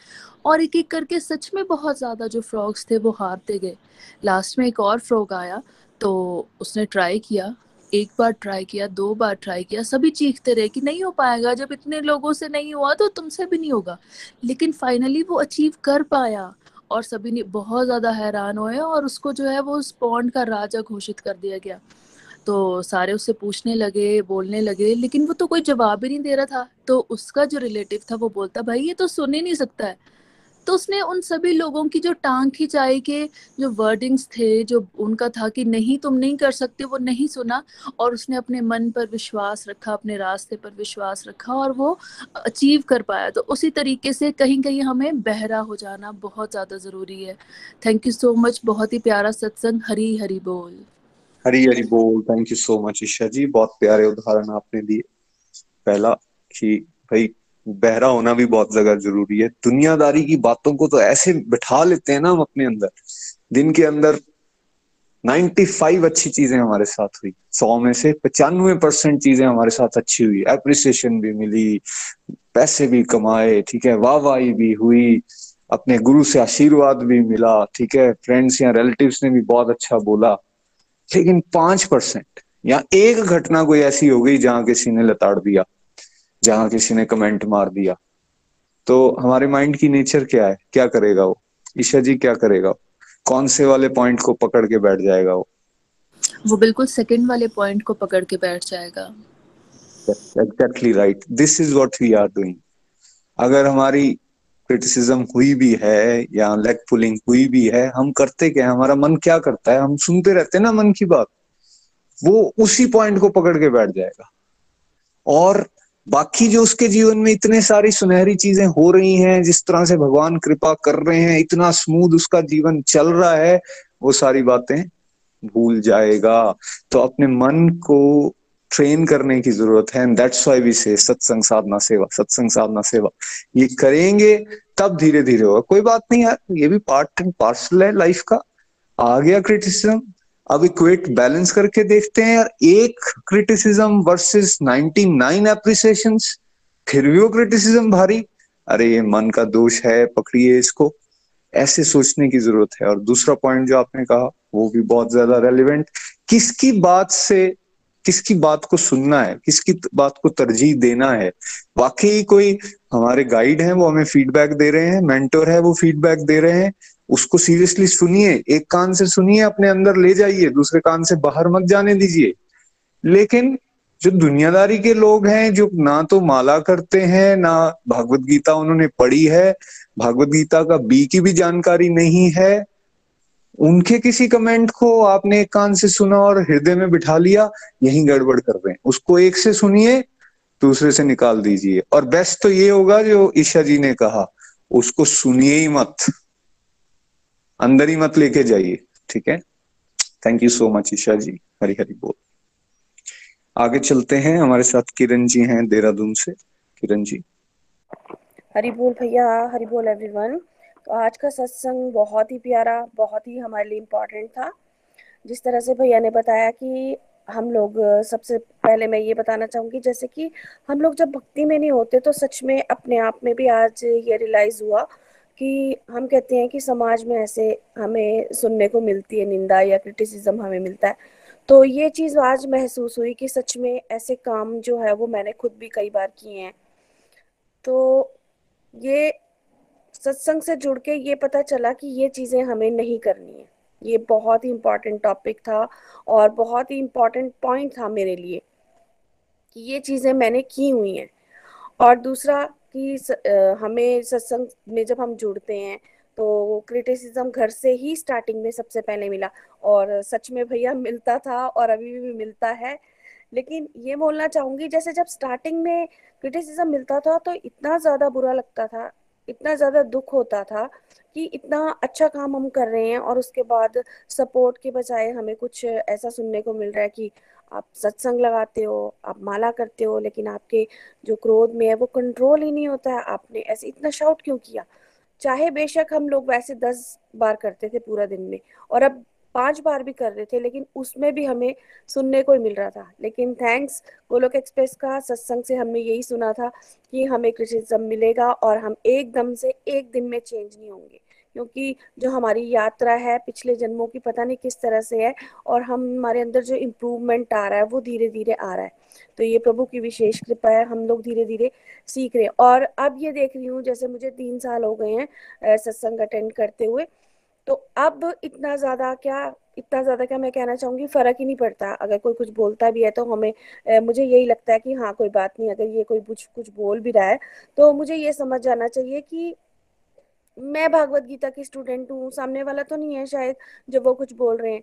और एक एक करके सच में बहुत ज़्यादा जो फ्रॉग्स थे, वो हारते गए। लास्ट में एक और फ्रॉग आया तो उसने ट्राई किया। एक बार ट्राई किया, दो बार ट्राई किया, सभी चीखते रहे कि नहीं हो पाएगा, जब इतने लोगों से नहीं हुआ तो तुमसे भी नहीं होगा। लेकिन फाइनली वो अचीव कर पाया और सभी ने बहुत ज़्यादा हैरान हुए और उसको जो है वो उस पॉन्ड का राजा घोषित कर दिया गया। तो सारे उससे पूछने लगे, बोलने लगे, लेकिन वो तो कोई जवाब ही नहीं दे रहा था। तो उसका जो रिलेटिव था वो बोलता, भाई, ये तो सुन ही नहीं सकता है। तो उसने उन सभी लोगों की जो टांग खिंचाई के जो वर्डिंग्स थे, जो उनका था कि नहीं, तुम नहीं कर सकते, वो नहीं सुना और उसने अपने मन पर विश्वास रखा, अपने रास्ते पर विश्वास रखा और वो अचीव कर पाया। तो उसी तरीके से कहीं कहीं हमें बहरा हो जाना बहुत ज़्यादा ज़रूरी है। थैंक यू सो मच बहुत ही प्यारा सत्संग, हरी हरी बोल। हरी हरी बोल thank you so much Isha ji, बहुत प्यारे उदाहरण आपने दिए। पहला कि भाई बहरा होना भी बहुत ज़्यादा ज़रूरी है। दुनियादारी की बातों को तो ऐसे बिठा लेते हैं ना हम अपने अंदर। दिन के अंदर 95 अच्छी चीज़ें हमारे साथ हुई। सौ में से पचानवे परसेंट चीज़ें हमारे साथ अच्छी हुई। एप्रिसिएशन भी मिली, पैसे भी कमाए, ठीक है? वाह वाही भी हुई। अपने गुरु से आशीर्वाद भी मिला, ठीक है? फ्रेंड्स या रिलेटिव्स ने भी बहुत अच्छा बोला। लेकिन पाँच परसेंट या एक घटना कोई ऐसी हो गई जहाँ किसी ने लताड़ दिया। जहाँ किसी ने कमेंट मार दिया। तो हमारे माइंड की नेचर क्या है? क्या करेगा वो? ईशा जी क्या करेगा कौन से वाले पॉइंट को पकड़ के बैठ जाएगा वो? वो बिल्कुल सेकंड वाले पॉइंट को पकड़ के बैठ जाएगा। Exactly right this is what we are doing अगर हमारी क्रिटिसिज्म हुई भी है या लेग पुलिंग हुई भी है हम करते क्या है? हमारा मन क्या करता है? हम सुनते रहते हैं ना मन की बात। वो उसी पॉइंट को पकड़ के बैठ जाएगा। और बाकी जो उसके जीवन में इतने सारी सुनहरी चीज़ें हो रही हैं, जिस तरह से भगवान कृपा कर रहे हैं, इतना स्मूथ उसका जीवन चल रहा है, वो सारी बातें भूल जाएगा। तो अपने मन को ट्रेन करने की ज़रूरत है एंड दैट्स व्हाई वी से सत्संग साधना सेवा सत्संग साधना सेवा ये करेंगे, तब धीरे धीरे होगा। कोई बात नहीं यार, ये भी पार्ट एंड पार्सल है लाइफ का। आ गया क्रिटिसिज्म अब इक्वेट बैलेंस करके देखते हैं यार, एक क्रिटिसिज्म वर्सेस 99 एप्रिसिएशन फिर भी वो क्रिटिसिज्म भारी। अरे, ये मन का दोष है, पकड़िए इसको। ऐसे सोचने की ज़रूरत है। और दूसरा पॉइंट जो आपने कहा, वो भी बहुत ज़्यादा रेलिवेंट किसकी बात से, किसकी बात को सुनना है, किसकी बात को तरजीह देना है? वाकई कोई हमारे गाइड हैं, वो हमें फीडबैक दे रहे हैं मेंटोर है, वो फीडबैक दे रहे हैं। उसको सीरियसली सुनिए, एक कान से सुनिए, अपने अंदर ले जाइए, दूसरे कान से बाहर मत जाने दीजिए। लेकिन जो दुनियादारी के लोग हैं, जो ना तो माला करते हैं, ना भागवत गीता उन्होंने पढ़ी है, भागवत गीता का बी की भी जानकारी नहीं है, उनके किसी कमेंट को आपने एक कान से सुना और हृदय में बिठा लिया, यही गड़बड़ कर रहे हैं। उसको एक से सुनिए, दूसरे से निकाल दीजिए। और बेस्ट तो ये होगा जो ईशा जी ने कहा, उसको सुनिए ही मत। अंदर ही मत लेके जाइए, ठीक है? Thank you so much Isha ji. Hari Hari बोल। आगे चलते हैं। हमारे साथ किरण जी हैं देहरादून से। किरण जी। हरी बोल भैया, हरी बोल एवरीवन तो आज का सत्संग बहुत ही प्यारा, बहुत ही हमारे लिए इम्पोर्टेंट था। जिस तरह से भैया ने बताया कि हम लोग, सबसे पहले मैं ये बताना चाहूँगी, जैसे कि हम लोग जब भक्ति में नहीं होते तो सच में अपने आप में भी आज ये रियलाइज़ हुआ कि हम कहते हैं कि समाज में ऐसे हमें सुनने को मिलती है, निंदा या क्रिटिसिज्म हमें मिलता है। तो ये चीज़ आज महसूस हुई कि सच में ऐसे काम जो है वो मैंने खुद भी कई बार किए हैं। तो ये सत्संग से जुड़ के ये पता चला कि ये चीज़ें हमें नहीं करनी है। ये बहुत ही इम्पोर्टेंट टॉपिक था और बहुत ही इम्पोर्टेंट पॉइंट था मेरे लिए कि ये चीज़ें मैंने की हुई हैं। और दूसरा कि स, आ, हमें सत्संग में जब हम जुड़ते हैं तो क्रिटिसिज्म घर से ही स्टार्टिंग में सबसे पहले मिला। और सच में भैया मिलता था और अभी भी मिलता है। लेकिन ये बोलना चाहूँगी जैसे जब स्टार्टिंग में क्रिटिसिज्म मिलता था तो इतना ज़्यादा बुरा लगता था इतना ज़्यादा दुख होता था कि इतना अच्छा काम हम कर रहे हैं और उसके बाद सपोर्ट के बजाय हमें कुछ ऐसा सुनने को मिल रहा है कि आप सत्संग लगाते हो, आप माला करते हो, लेकिन आपके जो क्रोध में है वो कंट्रोल ही नहीं होता है। आपने ऐसे इतना शाउट क्यों किया? चाहे बेशक हम लोग वैसे दस बार करते थे पूरा दिन में, और अब पाँच बार भी कर रहे थे, लेकिन उसमें भी हमें सुनने को ही मिल रहा था। लेकिन थैंक्स गोलोक एक्सप्रेस का सत्संग से हमने यही सुना था कि हमें क्रिटिसिज्म मिलेगा और हम एकदम से एक दिन में चेंज नहीं होंगे। क्योंकि जो हमारी यात्रा है पिछले जन्मों की पता नहीं किस तरह से है और हम हमारे अंदर जो इम्प्रूवमेंट आ रहा है वो धीरे धीरे आ रहा है। तो ये प्रभु की विशेष कृपा है हम लोग धीरे धीरे सीख रहे हैं। और अब ये देख रही हूँ जैसे मुझे तीन साल हो गए हैं सत्संग अटेंड करते हुए तो अब इतना ज़्यादा क्या इतना ज़्यादा क्या मैं कहना चाहूँगी फ़र्क ही नहीं पड़ता। अगर कोई कुछ बोलता भी है तो हमें ए, मुझे यही लगता है कि हाँ कोई बात नहीं अगर ये कोई कुछ कुछ बोल भी रहा है तो मुझे ये समझ जाना चाहिए कि मैं भागवत गीता की स्टूडेंट हूँ, सामने वाला तो नहीं है शायद, जब वो कुछ बोल रहे हैं।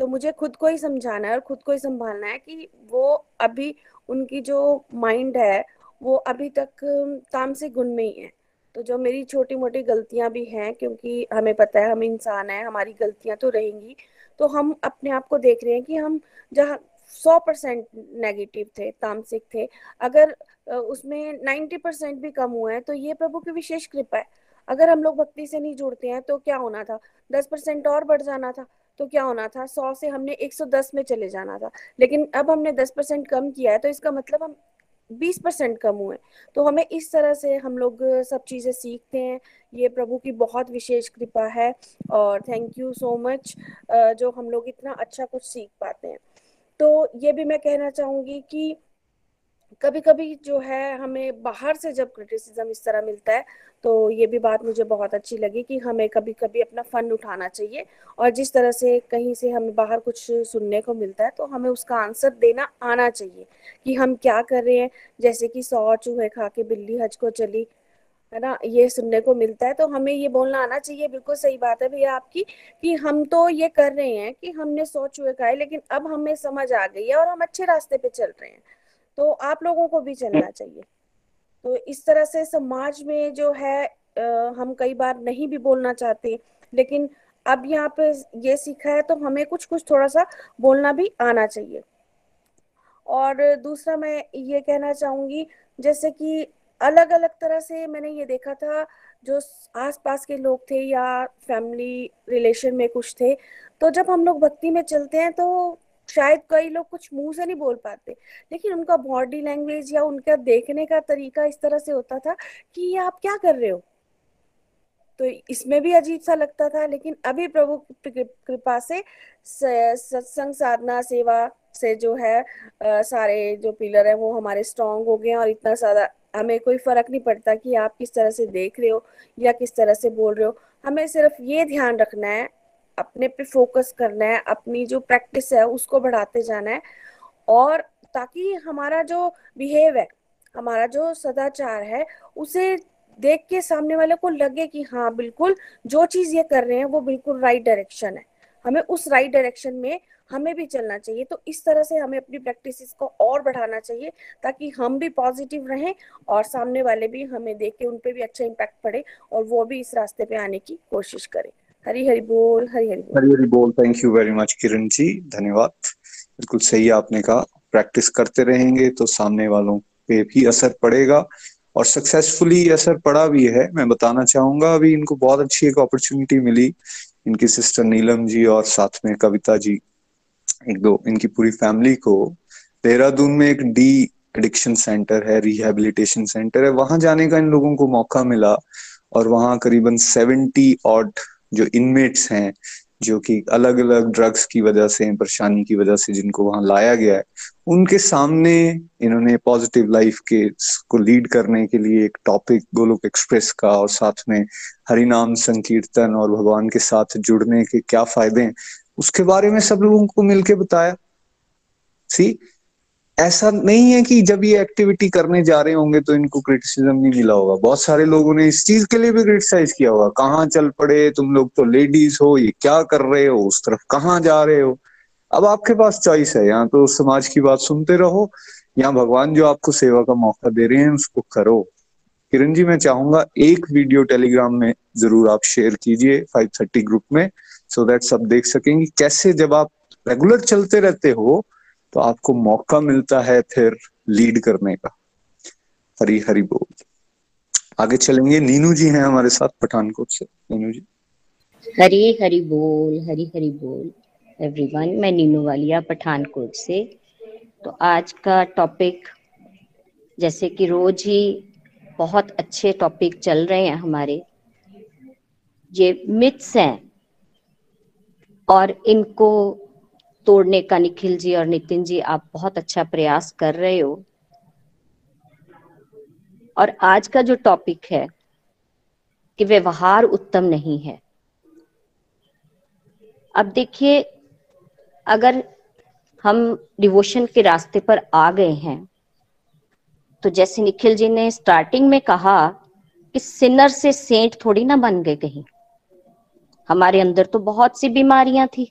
तो मुझे खुद को ही समझाना है और खुद को ही संभालना है कि वो अभी उनकी जो माइंड है, वो अभी तक तामसिक गुण में ही है। तो जो मेरी छोटी मोटी गलतियाँ भी हैं, क्योंकि हमें पता है हम इंसान हैं, हमारी गलतियाँ तो रहेंगी तो हम अपने आप को देख रहे हैं कि हम जहाँ सौ परसेंट नेगेटिव थे, तामसिक थे, अगर उसमें नाइन्टी परसेंट भी कम हुए हैं तो ये प्रभु की विशेष कृपा है। अगर हम लोग भक्ति से नहीं जुड़ते हैं तो क्या होना था? दस परसेंट और बढ़ जाना था तो क्या होना था? सौ से हमने एक सौ दस में चले जाना था। लेकिन अब हमने दस परसेंट कम किया है तो इसका मतलब हम बीस परसेंट कम हुए तो हमें इस तरह से हम लोग सब चीज़ें सीखते हैं। ये प्रभु की बहुत विशेष कृपा है और थैंक यू सो मच जो हम लोग इतना अच्छा कुछ सीख पाते हैं। तो ये भी मैं कहना चाहूँगी कि कभी कभी जो है हमें बाहर से जब क्रिटिसिज्म इस तरह मिलता है तो ये भी बात मुझे बहुत अच्छी लगी कि हमें कभी कभी अपना फन उठाना चाहिए और जिस तरह से कहीं से हमें बाहर कुछ सुनने को मिलता है तो हमें उसका आंसर देना आना चाहिए कि हम क्या कर रहे हैं। जैसे कि सौ चूहे खा के बिल्ली हज को चली, है ना? ये सुनने को मिलता है तो हमें ये बोलना आना चाहिए। बिल्कुल सही बात है भैया आपकी कि हम तो ये कर रहे हैं कि हमने सौ चूहे खाए, लेकिन अब हमें समझ आ गई है और हम अच्छे रास्ते पे चल रहे हैं। तो आप लोगों को भी चलना चाहिए। तो इस तरह से समाज में जो है आ, हम कई बार नहीं भी बोलना चाहते लेकिन अब यहाँ पे ये सीखा है तो हमें कुछ कुछ थोड़ा सा बोलना भी आना चाहिए। और दूसरा मैं ये कहना चाहूँगी जैसे कि अलग अलग तरह से मैंने ये देखा था जो आसपास के लोग थे या फैमिली रिलेशन में कुछ थे तो जब हम लोग भक्ति में चलते हैं तो शायद कई लोग कुछ मुँह से नहीं बोल पाते। लेकिन उनका बॉडी लैंग्वेज या उनका देखने का तरीका इस तरह से होता था कि ये आप क्या कर रहे हो? तो इसमें भी अजीब सा लगता था लेकिन अभी प्रभु कृपा से सत्संग साधना सेवा से जो है आ, सारे जो पिलर है वो हमारे स्ट्रांग हो गए और इतना सारा हमें कोई फ़र्क नहीं पड़ता कि आप किस तरह से देख रहे हो या किस तरह से बोल रहे हो। हमें सिर्फ़ ये ध्यान रखना है अपने पे फोकस करना है, अपनी जो प्रैक्टिस है, उसको बढ़ाते जाना है और ताकि हमारा जो बिहेव है, हमारा जो सदाचार है, उसे देख के सामने वाले को लगे कि हाँ बिल्कुल जो चीज़ ये कर रहे हैं, वो बिल्कुल राइट डायरेक्शन है। हमें उस राइट डायरेक्शन में हमें भी चलना चाहिए। तो इस तरह से हमें अपनी प्रैक्टिस को और बढ़ाना चाहिए ताकि हम भी पॉजिटिव रहें और सामने वाले भी हमें देख के उन पर भी अच्छा इम्पैक्ट पड़े और वो भी इस रास्ते पे आने की कोशिश करें। हरी हरी बोल, हरी हरी बोल। हरी हरी बोल thank you very much Kiran ji, धन्यवाद। बिल्कुल सही आपने कहा प्रैक्टिस करते रहेंगे तो सामने वालों पे भी असर पड़ेगा। और सक्सेसफुली असर पड़ा भी है, मैं बताना चाहूँगा, अभी इनको बहुत अच्छी एक अपॉर्चुनिटी मिली, इनकी सिस्टर नीलम जी और साथ में कविता जी। एक दो, इनकी पूरी फैमिली को, देहरादून में एक डी एडिक्शन सेंटर है रिहेबिलिटेशन सेंटर है। वहाँ जाने का इन लोगों को मौका मिला, और वहाँ करीबन सेवेंटी ऑड जो इनमेट्स हैं, जो कि अलग अलग ड्रग्स की वजह से, परेशानी की वजह से जिनको वहाँ लाया गया है, उनके सामने इन्होंने पॉजिटिव लाइफ के को लीड करने के लिए एक टॉपिक गोलोक एक्सप्रेस का और साथ में हरिनाम संकीर्तन और भगवान के साथ जुड़ने के क्या फ़ायदे हैं, उसके बारे में सब लोगों को मिलके बताया। सी ऐसा नहीं है कि जब ये एक्टिविटी करने जा रहे होंगे तो इनको क्रिटिसिज्म नहीं मिला होगा। बहुत सारे लोगों ने इस चीज़ के लिए भी क्रिटिसाइज किया होगा। कहाँ चल पड़े? तुम लोग तो लेडीज़ हो, ये क्या कर रहे हो? उस तरफ़ कहाँ जा रहे हो? अब आपके पास चॉइस है। यहाँ तो समाज की बात सुनते रहो। यहाँ भगवान जो आपको सेवा का मौका दे रहे हैं, उसको करो। किरण जी, मैं चाहूँगा एक वीडियो टेलीग्राम में ज़रूर आप शेयर कीजिए फाइव थर्टी ग्रुप में सो दैट सब देख सकेंगे कैसे जब आप रेगुलर चलते रहते हो तो आपको मौका मिलता है फिर लीड करने का। हरी हरी बोल। आगे चलेंगे। नीनू जी हैं हमारे साथ पठानकोट से। नीनू जी। हरी हरी बोल, हरी हरी बोल। एवरीवन मैं नीनू वालिया पठानकोट से। तो आज का टॉपिक जैसे कि रोज ही बहुत अच्छे टॉपिक चल रहे हैं हमारे। ये मिथ्स हैं और इनको तोड़ने का निखिल जी और नितिन जी, आप बहुत अच्छा प्रयास कर रहे हो। और आज का जो टॉपिक है कि व्यवहार उत्तम नहीं है। अब देखिए, अगर हम डिवोशन के रास्ते पर आ गए हैं तो जैसे निखिल जी ने स्टार्टिंग में कहा कि सिनर से सेंट थोड़ी ना बन गए कहीं। हमारे अंदर तो बहुत सी बीमारियाँ थी।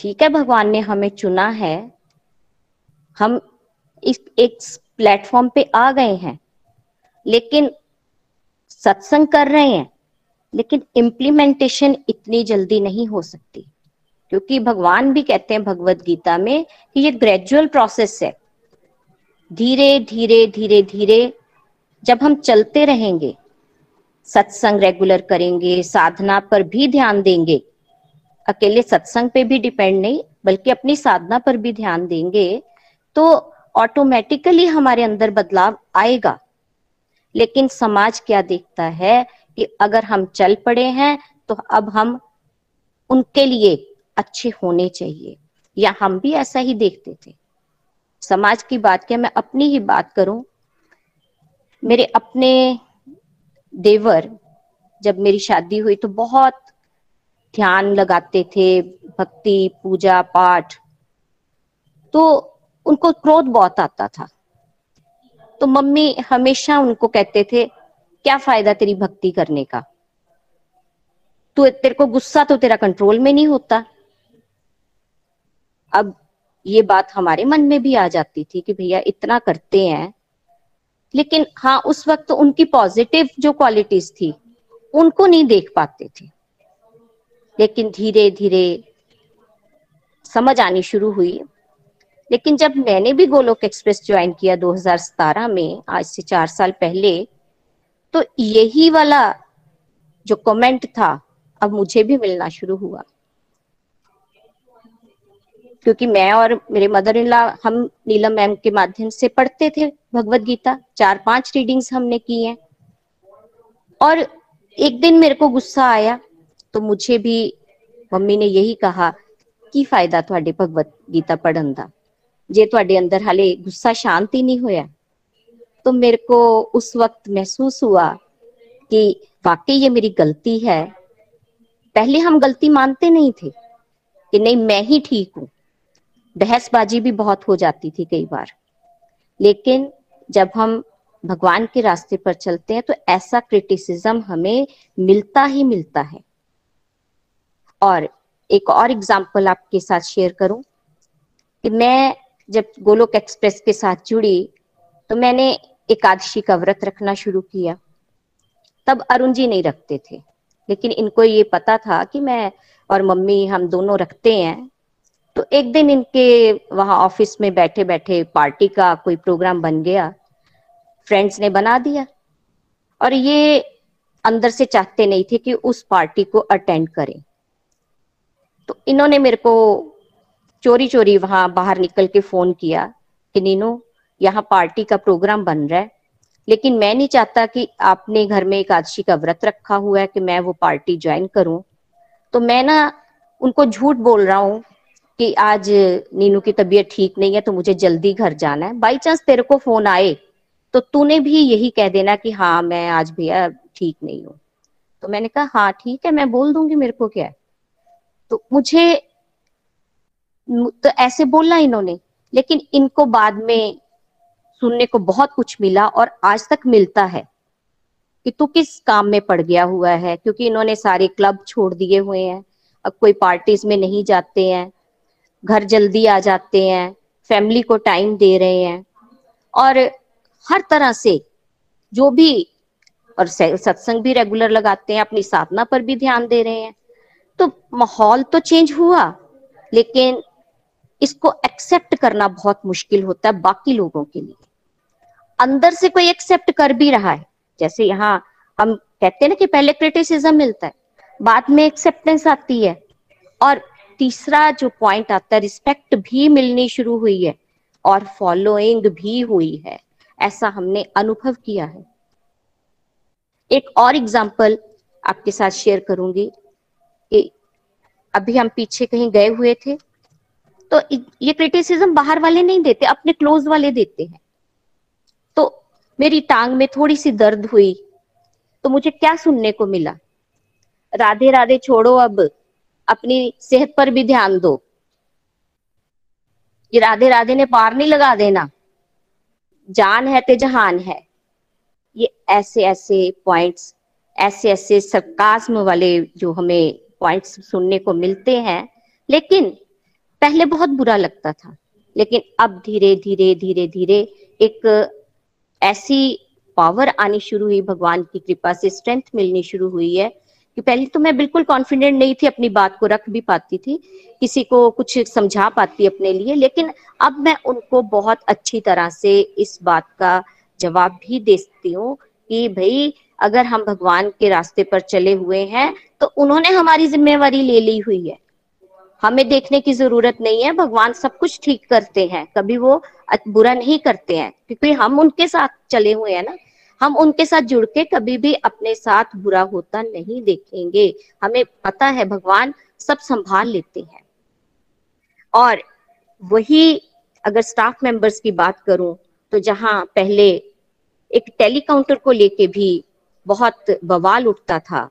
ठीक है, भगवान ने हमें चुना है। हम इस, एक प्लेटफॉर्म पे आ गए हैं, लेकिन सत्संग कर रहे हैं, लेकिन इम्प्लीमेंटेशन इतनी जल्दी नहीं हो सकती। क्योंकि भगवान भी कहते हैं भगवत गीता में कि ये ग्रेजुअल प्रोसेस है। धीरे धीरे धीरे धीरे जब हम चलते रहेंगे, सत्संग रेगुलर करेंगे, साधना पर भी ध्यान देंगे अकेले सत्संग पे भी डिपेंड नहीं, बल्कि अपनी साधना पर भी ध्यान देंगे तो ऑटोमेटिकली हमारे अंदर बदलाव आएगा। लेकिन समाज क्या देखता है कि अगर हम चल पड़े हैं तो अब हम उनके लिए अच्छे होने चाहिए। या हम भी ऐसा ही देखते थे। समाज की बात क्या मैं अपनी ही बात करूँ? मेरे अपने देवर, जब मेरी शादी हुई तो बहुत ध्यान लगाते थे, भक्ति, पूजा, पाठ तो उनको क्रोध बहुत आता था। तो मम्मी हमेशा उनको कहते थे, क्या फ़ायदा तेरी भक्ति करने का? तू तेरे को गुस्सा तो तेरा कंट्रोल में नहीं होता। अब ये बात हमारे मन में भी आ जाती थी कि भैया इतना करते हैं। लेकिन हाँ उस वक्त तो उनकी पॉजिटिव जो क्वालिटीज थी, उनको नहीं देख पाते थे। लेकिन धीरे धीरे समझ आनी शुरू हुई। लेकिन जब मैंने भी गोलोक एक्सप्रेस ज्वाइन किया 2017 में, आज से चार साल पहले तो यही वाला जो कमेंट था, अब मुझे भी मिलना शुरू हुआ। क्योंकि मैं और मेरे मदर इन हम नीलम मैम के माध्यम से पढ़ते थे भगवत गीता। चार पाँच रीडिंग्स हमने की हैं। और एक दिन मेरे को गुस्सा आया तो मुझे भी मम्मी ने यही कहा की फ़ायदा थोड़े भगवत गीता पढ़न का जे थोड़े अंदर हाले गुस्सा शांत नहीं होया तो मेरे को उस वक्त महसूस हुआ कि वाकई ये मेरी गलती है। पहले हम गलती मानते नहीं थे कि नहीं, मैं ही ठीक हूँ। बहसबाजी भी बहुत हो जाती थी कई बार। लेकिन जब हम भगवान के रास्ते पर चलते हैं तो ऐसा क्रिटिसिज्म हमें मिलता ही मिलता है। और एक और एग्ज़ाम्पल आपके साथ शेयर करूँ कि मैं जब गोलोक एक्सप्रेस के साथ जुड़ी तो मैंने एकादशी का व्रत रखना शुरू किया। तब अरुण जी नहीं रखते थे, लेकिन इनको ये पता था कि मैं और मम्मी हम दोनों रखते हैं। तो एक दिन इनके वहाँ ऑफ़िस में बैठे बैठे पार्टी का कोई प्रोग्राम बन गया। फ्रेंड्स ने बना दिया। और ये अंदर से चाहते नहीं थे कि उस पार्टी को अटेंड करें। तो इन्होंने मेरे को चोरी चोरी वहाँ बाहर निकल के फ़ोन किया कि, नीनू, यहाँ पार्टी का प्रोग्राम बन रहा है, लेकिन मैं नहीं चाहता कि आपने घर में एकादशी का व्रत रखा हुआ है कि मैं वो पार्टी ज्वाइन करूँ। तो मैं ना उनको झूठ बोल रहा हूँ कि आज नीनू की तबीयत ठीक नहीं है तो मुझे जल्दी घर जाना है। बाई चांस तेरे को फ़ोन आए तो तूने भी यही कह देना कि हाँ मैं आज भैया ठीक नहीं हूँ। तो मैंने कहा हाँ ठीक है, मैं बोल दूँगी, मेरे को क्या है? तो मुझे तो ऐसे बोलना इन्होंने, लेकिन इनको बाद में सुनने को बहुत कुछ मिला और आज तक मिलता है कि तू किस काम में पड़ गया हुआ है, क्योंकि इन्होंने सारे क्लब छोड़ दिए हुए हैं, अब कोई पार्टीज़ में नहीं जाते हैं, घर जल्दी आ जाते हैं, फैमिली को टाइम दे रहे हैं, और हर तरह से जो भी, और सत्संग भी रेगुलर लगाते हैं, अपनी साधना पर भी ध्यान दे रहे हैं तो माहौल तो चेंज हुआ, लेकिन इसको एक्सेप्ट करना बहुत मुश्किल होता है बाकी लोगों के लिए। अंदर से कोई एक्सेप्ट कर भी रहा है। जैसे यहाँ हम कहते हैं ना कि पहले क्रिटिसिज्म मिलता है, बाद में एक्सेप्टेंस आती है। और तीसरा जो पॉइंट आता है रिस्पेक्ट भी मिलनी शुरू हुई है और फॉलोइंग भी हुई है। ऐसा हमने अनुभव किया है। एक और एग्ज़ाम्पल आपके साथ शेयर करूँगी। अभी हम पीछे कहीं गए हुए थे तो ये क्रिटिसिज्म बाहर वाले नहीं देते, अपने क्लोज वाले देते हैं। तो मेरी टांग में थोड़ी सी दर्द हुई तो मुझे क्या सुनने को मिला? राधे राधे छोड़ो अब, अपनी सेहत पर भी ध्यान दो। ये राधे राधे ने पार नहीं लगा देना। जान है ते जहान है। ये ऐसे ऐसे पॉइंट्स ऐसे ऐसे सरकास्म वाले जो हमें पॉइंट्स सुनने को मिलते हैं। लेकिन पहले बहुत बुरा लगता था। लेकिन अब धीरे धीरे धीरे धीरे एक ऐसी पावर आनी शुरू हुई, भगवान की कृपा से स्ट्रेंथ मिलनी शुरू हुई है कि पहले तो मैं बिल्कुल कॉन्फिडेंट नहीं थी, अपनी बात को रख भी पाती थी, किसी को कुछ समझा पाती अपने लिए, लेकिन अब मैं उनको बहुत अच्छी तरह से इस बात का जवाब भी देती हूँ कि भाई अगर हम भगवान के रास्ते पर चले हुए हैं तो उन्होंने हमारी जिम्मेवारी ले ली हुई है। हमें देखने की ज़रूरत नहीं है, भगवान सब कुछ ठीक करते हैं। कभी वो बुरा नहीं करते हैं, क्योंकि हम उनके साथ चले हुए हैं ना। हम उनके साथ जुड़ के कभी भी अपने साथ बुरा होता नहीं देखेंगे। हमें पता है, भगवान सब संभाल लेते हैं। और वही अगर स्टाफ मेंबर्स की बात करूँ तो जहाँ पहले एक टेलीकाउंटर को लेके भी बहुत बवाल उठता था।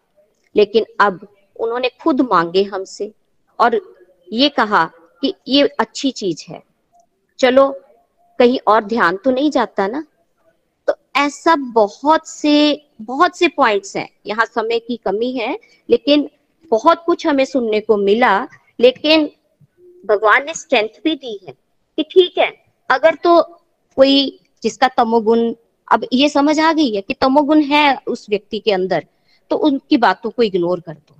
लेकिन अब उन्होंने खुद मांगे हमसे और ये कहा कि ये अच्छी चीज़ है। चलो, कहीं और ध्यान तो नहीं जाता ना? तो ऐसा बहुत से बहुत से पॉइंट्स हैं। यहाँ समय की कमी है, लेकिन बहुत कुछ हमें सुनने को मिला। लेकिन भगवान ने स्ट्रेंथ भी दी है कि ठीक है, अगर तो कोई जिसका तमोगुण अब ये समझ आ गई है कि तमोगुण है उस व्यक्ति के अंदर तो उनकी बातों को इग्नोर कर दो।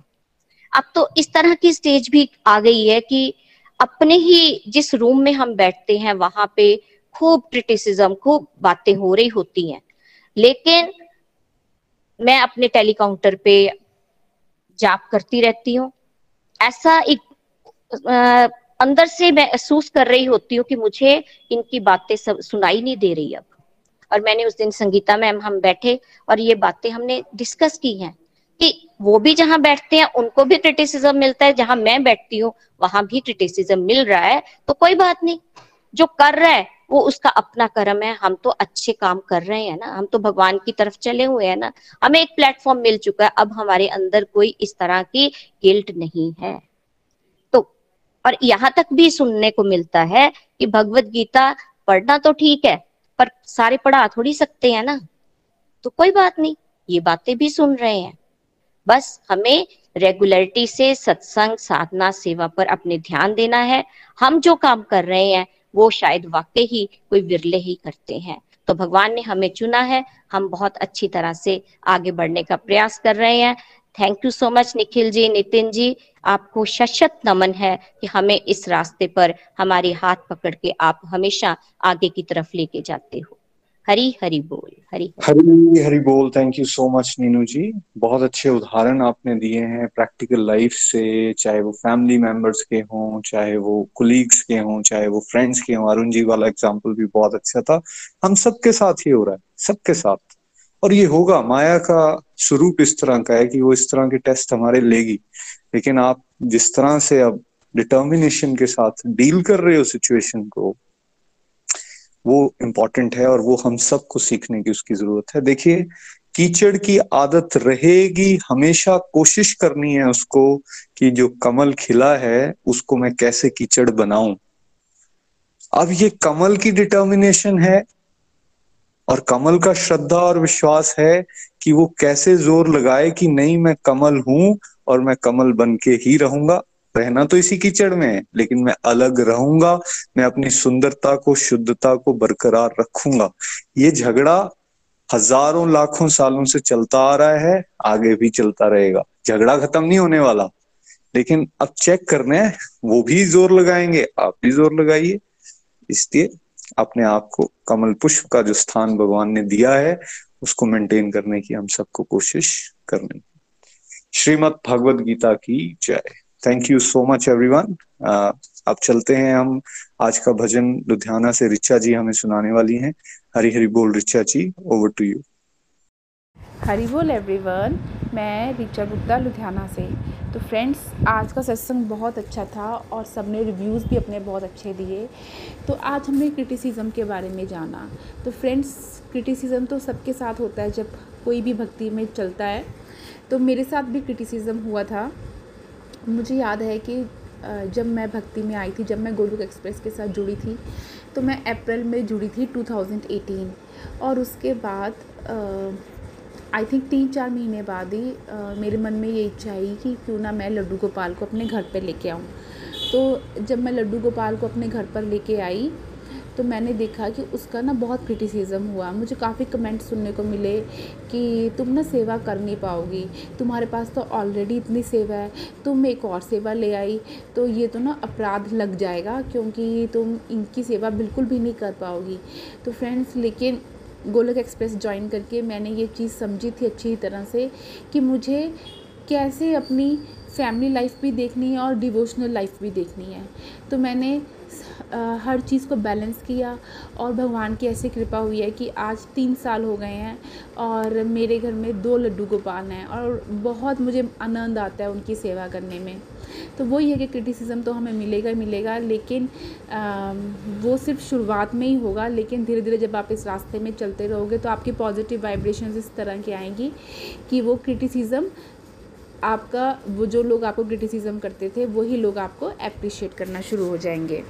अब तो इस तरह की स्टेज भी आ गई है कि अपने ही जिस रूम में हम बैठते हैं वहाँ पे खूब क्रिटिसिज्म खूब बातें हो रही होती हैं। लेकिन मैं अपने टेलीकाउंटर पे जाप करती रहती हूँ। ऐसा एक आ, अंदर से मैं महसूस कर रही होती हूँ कि मुझे इनकी बातें सब सुनाई नहीं दे रही अब। और मैंने उस दिन संगीता मैम हम बैठे और ये बातें हमने डिस्कस की हैं कि वो भी जहाँ बैठते हैं, उनको भी क्रिटिसिज्म मिलता है। जहाँ मैं बैठती हूँ, वहाँ भी क्रिटिसिज्म मिल रहा है। तो कोई बात नहीं। जो कर रहा है, वो उसका अपना कर्म है। हम तो अच्छे काम कर रहे हैं ना। हम तो भगवान की तरफ़ चले हुए हैं ना। हमें एक प्लेटफॉर्म मिल चुका है। अब हमारे अंदर कोई इस तरह की गिल्ट नहीं है। तो और यहाँ तक भी सुनने को मिलता है कि भगवत गीता पढ़ना तो ठीक है पर सारे पढ़ा थोड़ी सकते हैं ना? तो कोई बात नहीं, ये बातें भी सुन रहे हैं। बस हमें रेगुलरिटी से सत्संग, साधना, सेवा पर अपने ध्यान देना है। हम जो काम कर रहे हैं, वो शायद वाकई ही कोई विरले ही करते हैं। तो भगवान ने हमें चुना है, हम बहुत अच्छी तरह से आगे बढ़ने का प्रयास कर रहे हैं। Thank you so much Nikhil ji Nitin ji आपको शशत नमन है कि हमें इस रास्ते पर हमारे हाथ पकड़ के आप हमेशा आगे की तरफ़ लेके जाते हो। हरी हरी बोल, हरी हरी। हरी बोल thank you so much Neenu ji. बहुत अच्छे उदाहरण आपने दिए हैं प्रैक्टिकल लाइफ से, चाहे वो फैमिली मेंबर्स के हों, चाहे वो कुलीग्स के हों, चाहे वो फ्रेंड्स के हों। अरुण जी वाला एग्ज़ाम्पल भी बहुत अच्छा था। हम सबके साथ ही हो रहा है, सबके साथ। और ये होगा, माया का स्वरूप इस तरह का है कि वो इस तरह के टेस्ट हमारे लेगी। लेकिन आप जिस तरह से अब डिटर्मिनेशन के साथ डील कर रहे हो सिचुएशन को, वो इम्पोर्टेंट है और वो हम सबको सीखने की उसकी ज़रूरत है। देखिए, कीचड़ की आदत रहेगी, हमेशा कोशिश करनी है उसको कि जो कमल खिला है, उसको मैं कैसे कीचड़ बनाऊँ। अब ये कमल की डिटर्मिनेशन है और कमल का श्रद्धा और विश्वास है कि वो कैसे ज़ोर लगाए कि नहीं, मैं कमल हूँ और मैं कमल बन के ही रहूँगा। रहना तो इसी कीचड़ में है, लेकिन मैं अलग रहूँगा, मैं अपनी सुंदरता को, शुद्धता को बरकरार रखूँगा। ये झगड़ा हज़ारों लाखों सालों से चलता आ रहा है, आगे भी चलता रहेगा। झगड़ा खत्म नहीं होने वाला, लेकिन अब चेक करने वो भी ज़ोर लगाएँगे, आप भी ज़ोर लगाइए। इसलिए अपने आप को कमल पुष्प का जो स्थान भगवान ने दिया है, उसको मेंटेन करने की हम सबको कोशिश करनी श्रीमद भगवद गीता की जय। Thank you so much everyone अब चलते हैं हम। आज का भजन लुधियाना से रिचा जी हमें सुनाने वाली हैं। हरी हरी बोल, Richa ji over to you Hari बोल एवरीवन मैं रिचा गुप्ता, लुधियाना से। तो फ्रेंड्स आज का सत्संग बहुत अच्छा था और सबने रिव्यूज़ भी अपने बहुत अच्छे दिए। तो आज हमने क्रिटिसिज्म के बारे में जाना। तो फ्रेंड्स क्रिटिसिज्म तो सबके साथ होता है जब कोई भी भक्ति में चलता है। तो मेरे साथ भी क्रिटिसिज्म हुआ था। मुझे याद है कि जब मैं भक्ति में आई थी, जब मैं गोलुक एक्सप्रेस के साथ जुड़ी थी तो मैं अप्रैल में जुड़ी थी 2018 और उसके बाद आई थिंक तीन चार महीने बाद ही मेरे मन में ये इच्छा आई कि क्यों ना मैं लड्डू गोपाल को अपने घर पे लेके आऊँ। तो जब मैं लड्डू गोपाल को अपने घर पर लेके आई तो मैंने देखा कि उसका ना बहुत क्रिटिसिज्म हुआ। मुझे काफ़ी कमेंट सुनने को मिले कि तुम ना सेवा कर नहीं पाओगी। तुम्हारे पास तो ऑलरेडी इतनी सेवा है, तुम एक और सेवा ले आई तो ये तो ना अपराध लग जाएगा क्योंकि तुम इनकी सेवा बिल्कुल भी नहीं कर पाओगी। तो फ्रेंड्स लेकिन गोलक एक्सप्रेस ज्वाइन करके मैंने ये चीज़ समझी थी अच्छी तरह से कि मुझे कैसे अपनी फैमिली लाइफ भी देखनी है और डिवोशनल लाइफ भी देखनी है। तो मैंने हर चीज़ को बैलेंस किया और भगवान की ऐसी कृपा हुई है कि आज तीन साल हो गए हैं और मेरे घर में दो लड्डू गोपाल हैं और बहुत मुझे आनंद आता है उनकी सेवा करने में। तो वही है कि क्रिटिसिज्म तो हमें मिलेगा ही मिलेगा लेकिन आ, वो सिर्फ़ शुरुआत में ही होगा लेकिन धीरे धीरे जब आप इस रास्ते में चलते रहोगे तो आपकी पॉजिटिव वाइब्रेशन इस तरह की आएँगी कि वो क्रिटिसिज्म आपका, वो जो लोग आपको क्रिटिसिज्म करते थे, वही लोग आपको अप्रिशिएट करना शुरू हो जाएँगे।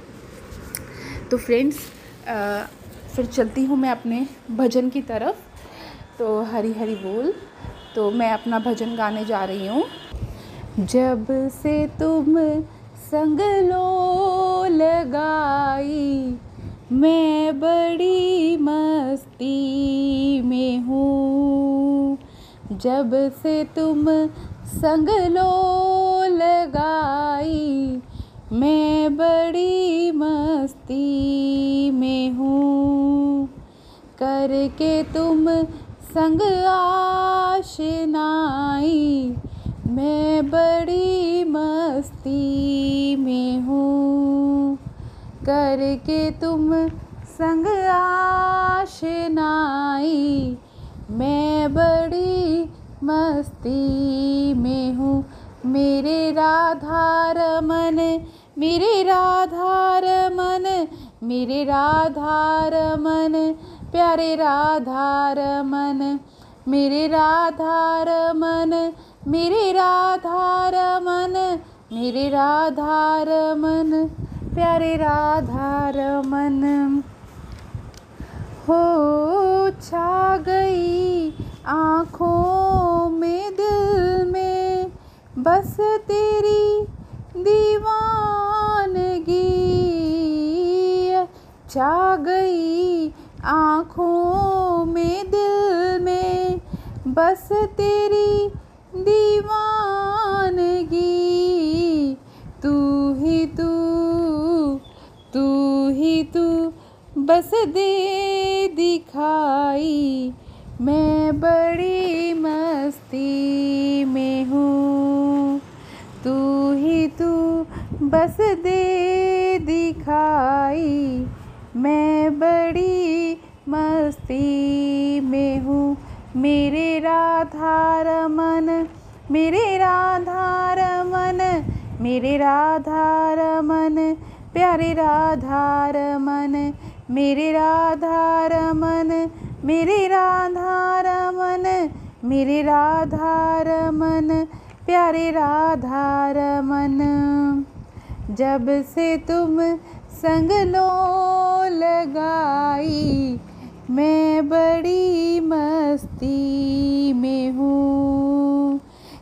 तो फ्रेंड्स फिर चलती हूँ मैं अपने भजन की तरफ़। तो हरी हरी बोल। तो मैं अपना भजन गाने जा रही हूँ। जब से तुम संग लो लगाई, मैं बड़ी मस्ती में हूँ। जब से तुम संग लो लगाई। मैं बड़ी मस्ती में हूँ। करके तुम संग आशनाई। मैं बड़ी मस्ती में हूँ। करके तुम संग आशनाई। मैं बड़ी मस्ती में हूँ। मेरे राधा रमन मेरे राधा रमन मेरे राधा रमन प्यारे राधा रमन मेरे राधा रमन मेरे राधा रमन मेरे राधा रमन प्यारे राधा रमन हो छा गई आँखों में दिल में बस तेरी दीवानगी छा गई। आँखों में दिल में बस तेरी दीवानगी। तू ही तू तू ही तू, बस दे दिखाई। मैं बड़ी मस्ती में हूँ। तू ही तू बस दे दिखाई। मैं बड़ी मस्ती में हूँ। मेरे राधा रमन, मेरे राधा रमन, मेरे राधा रमन, प्यारे राधा रमन, मेरे राधा रमन मेरे राधा रमन, मेरे राधा रमन, प्यारे राधा रमन। जब से तुम संग लो लगाई, मैं बड़ी मस्ती में हूँ।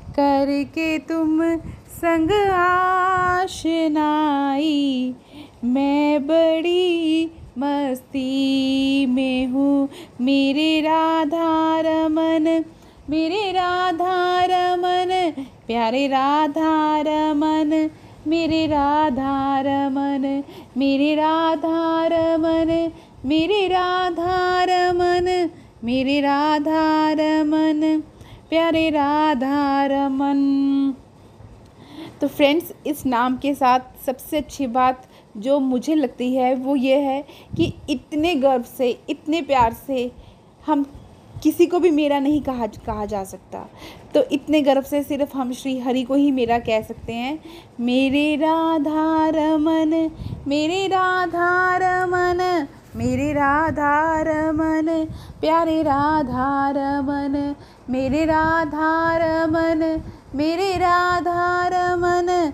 करके तुम संग आशनाई, मैं बड़ी मस्ती में हूँ। मेरे राधा रमन, मेरे राधा रमन, प्यारे राधा रमन, मेरे राधा रमन, मेरे राधा रमन, मेरे राधा रमन, मेरे राधा रमन, प्यारे राधा रमन। तो फ्रेंड्स, इस नाम के साथ सबसे अच्छी बात जो मुझे लगती है वो ये है कि इतने गर्व से, इतने प्यार से हम किसी को भी मेरा नहीं कहा कहा जा सकता। तो इतने गर्व से सिर्फ़ हम श्री हरि को ही मेरा कह सकते हैं। मेरे राधा रमन, मेरे राधा रमन, मेरे राधा रमन, प्यारे राधा रमन, मेरे राधा रमन, मेरे राधा रमन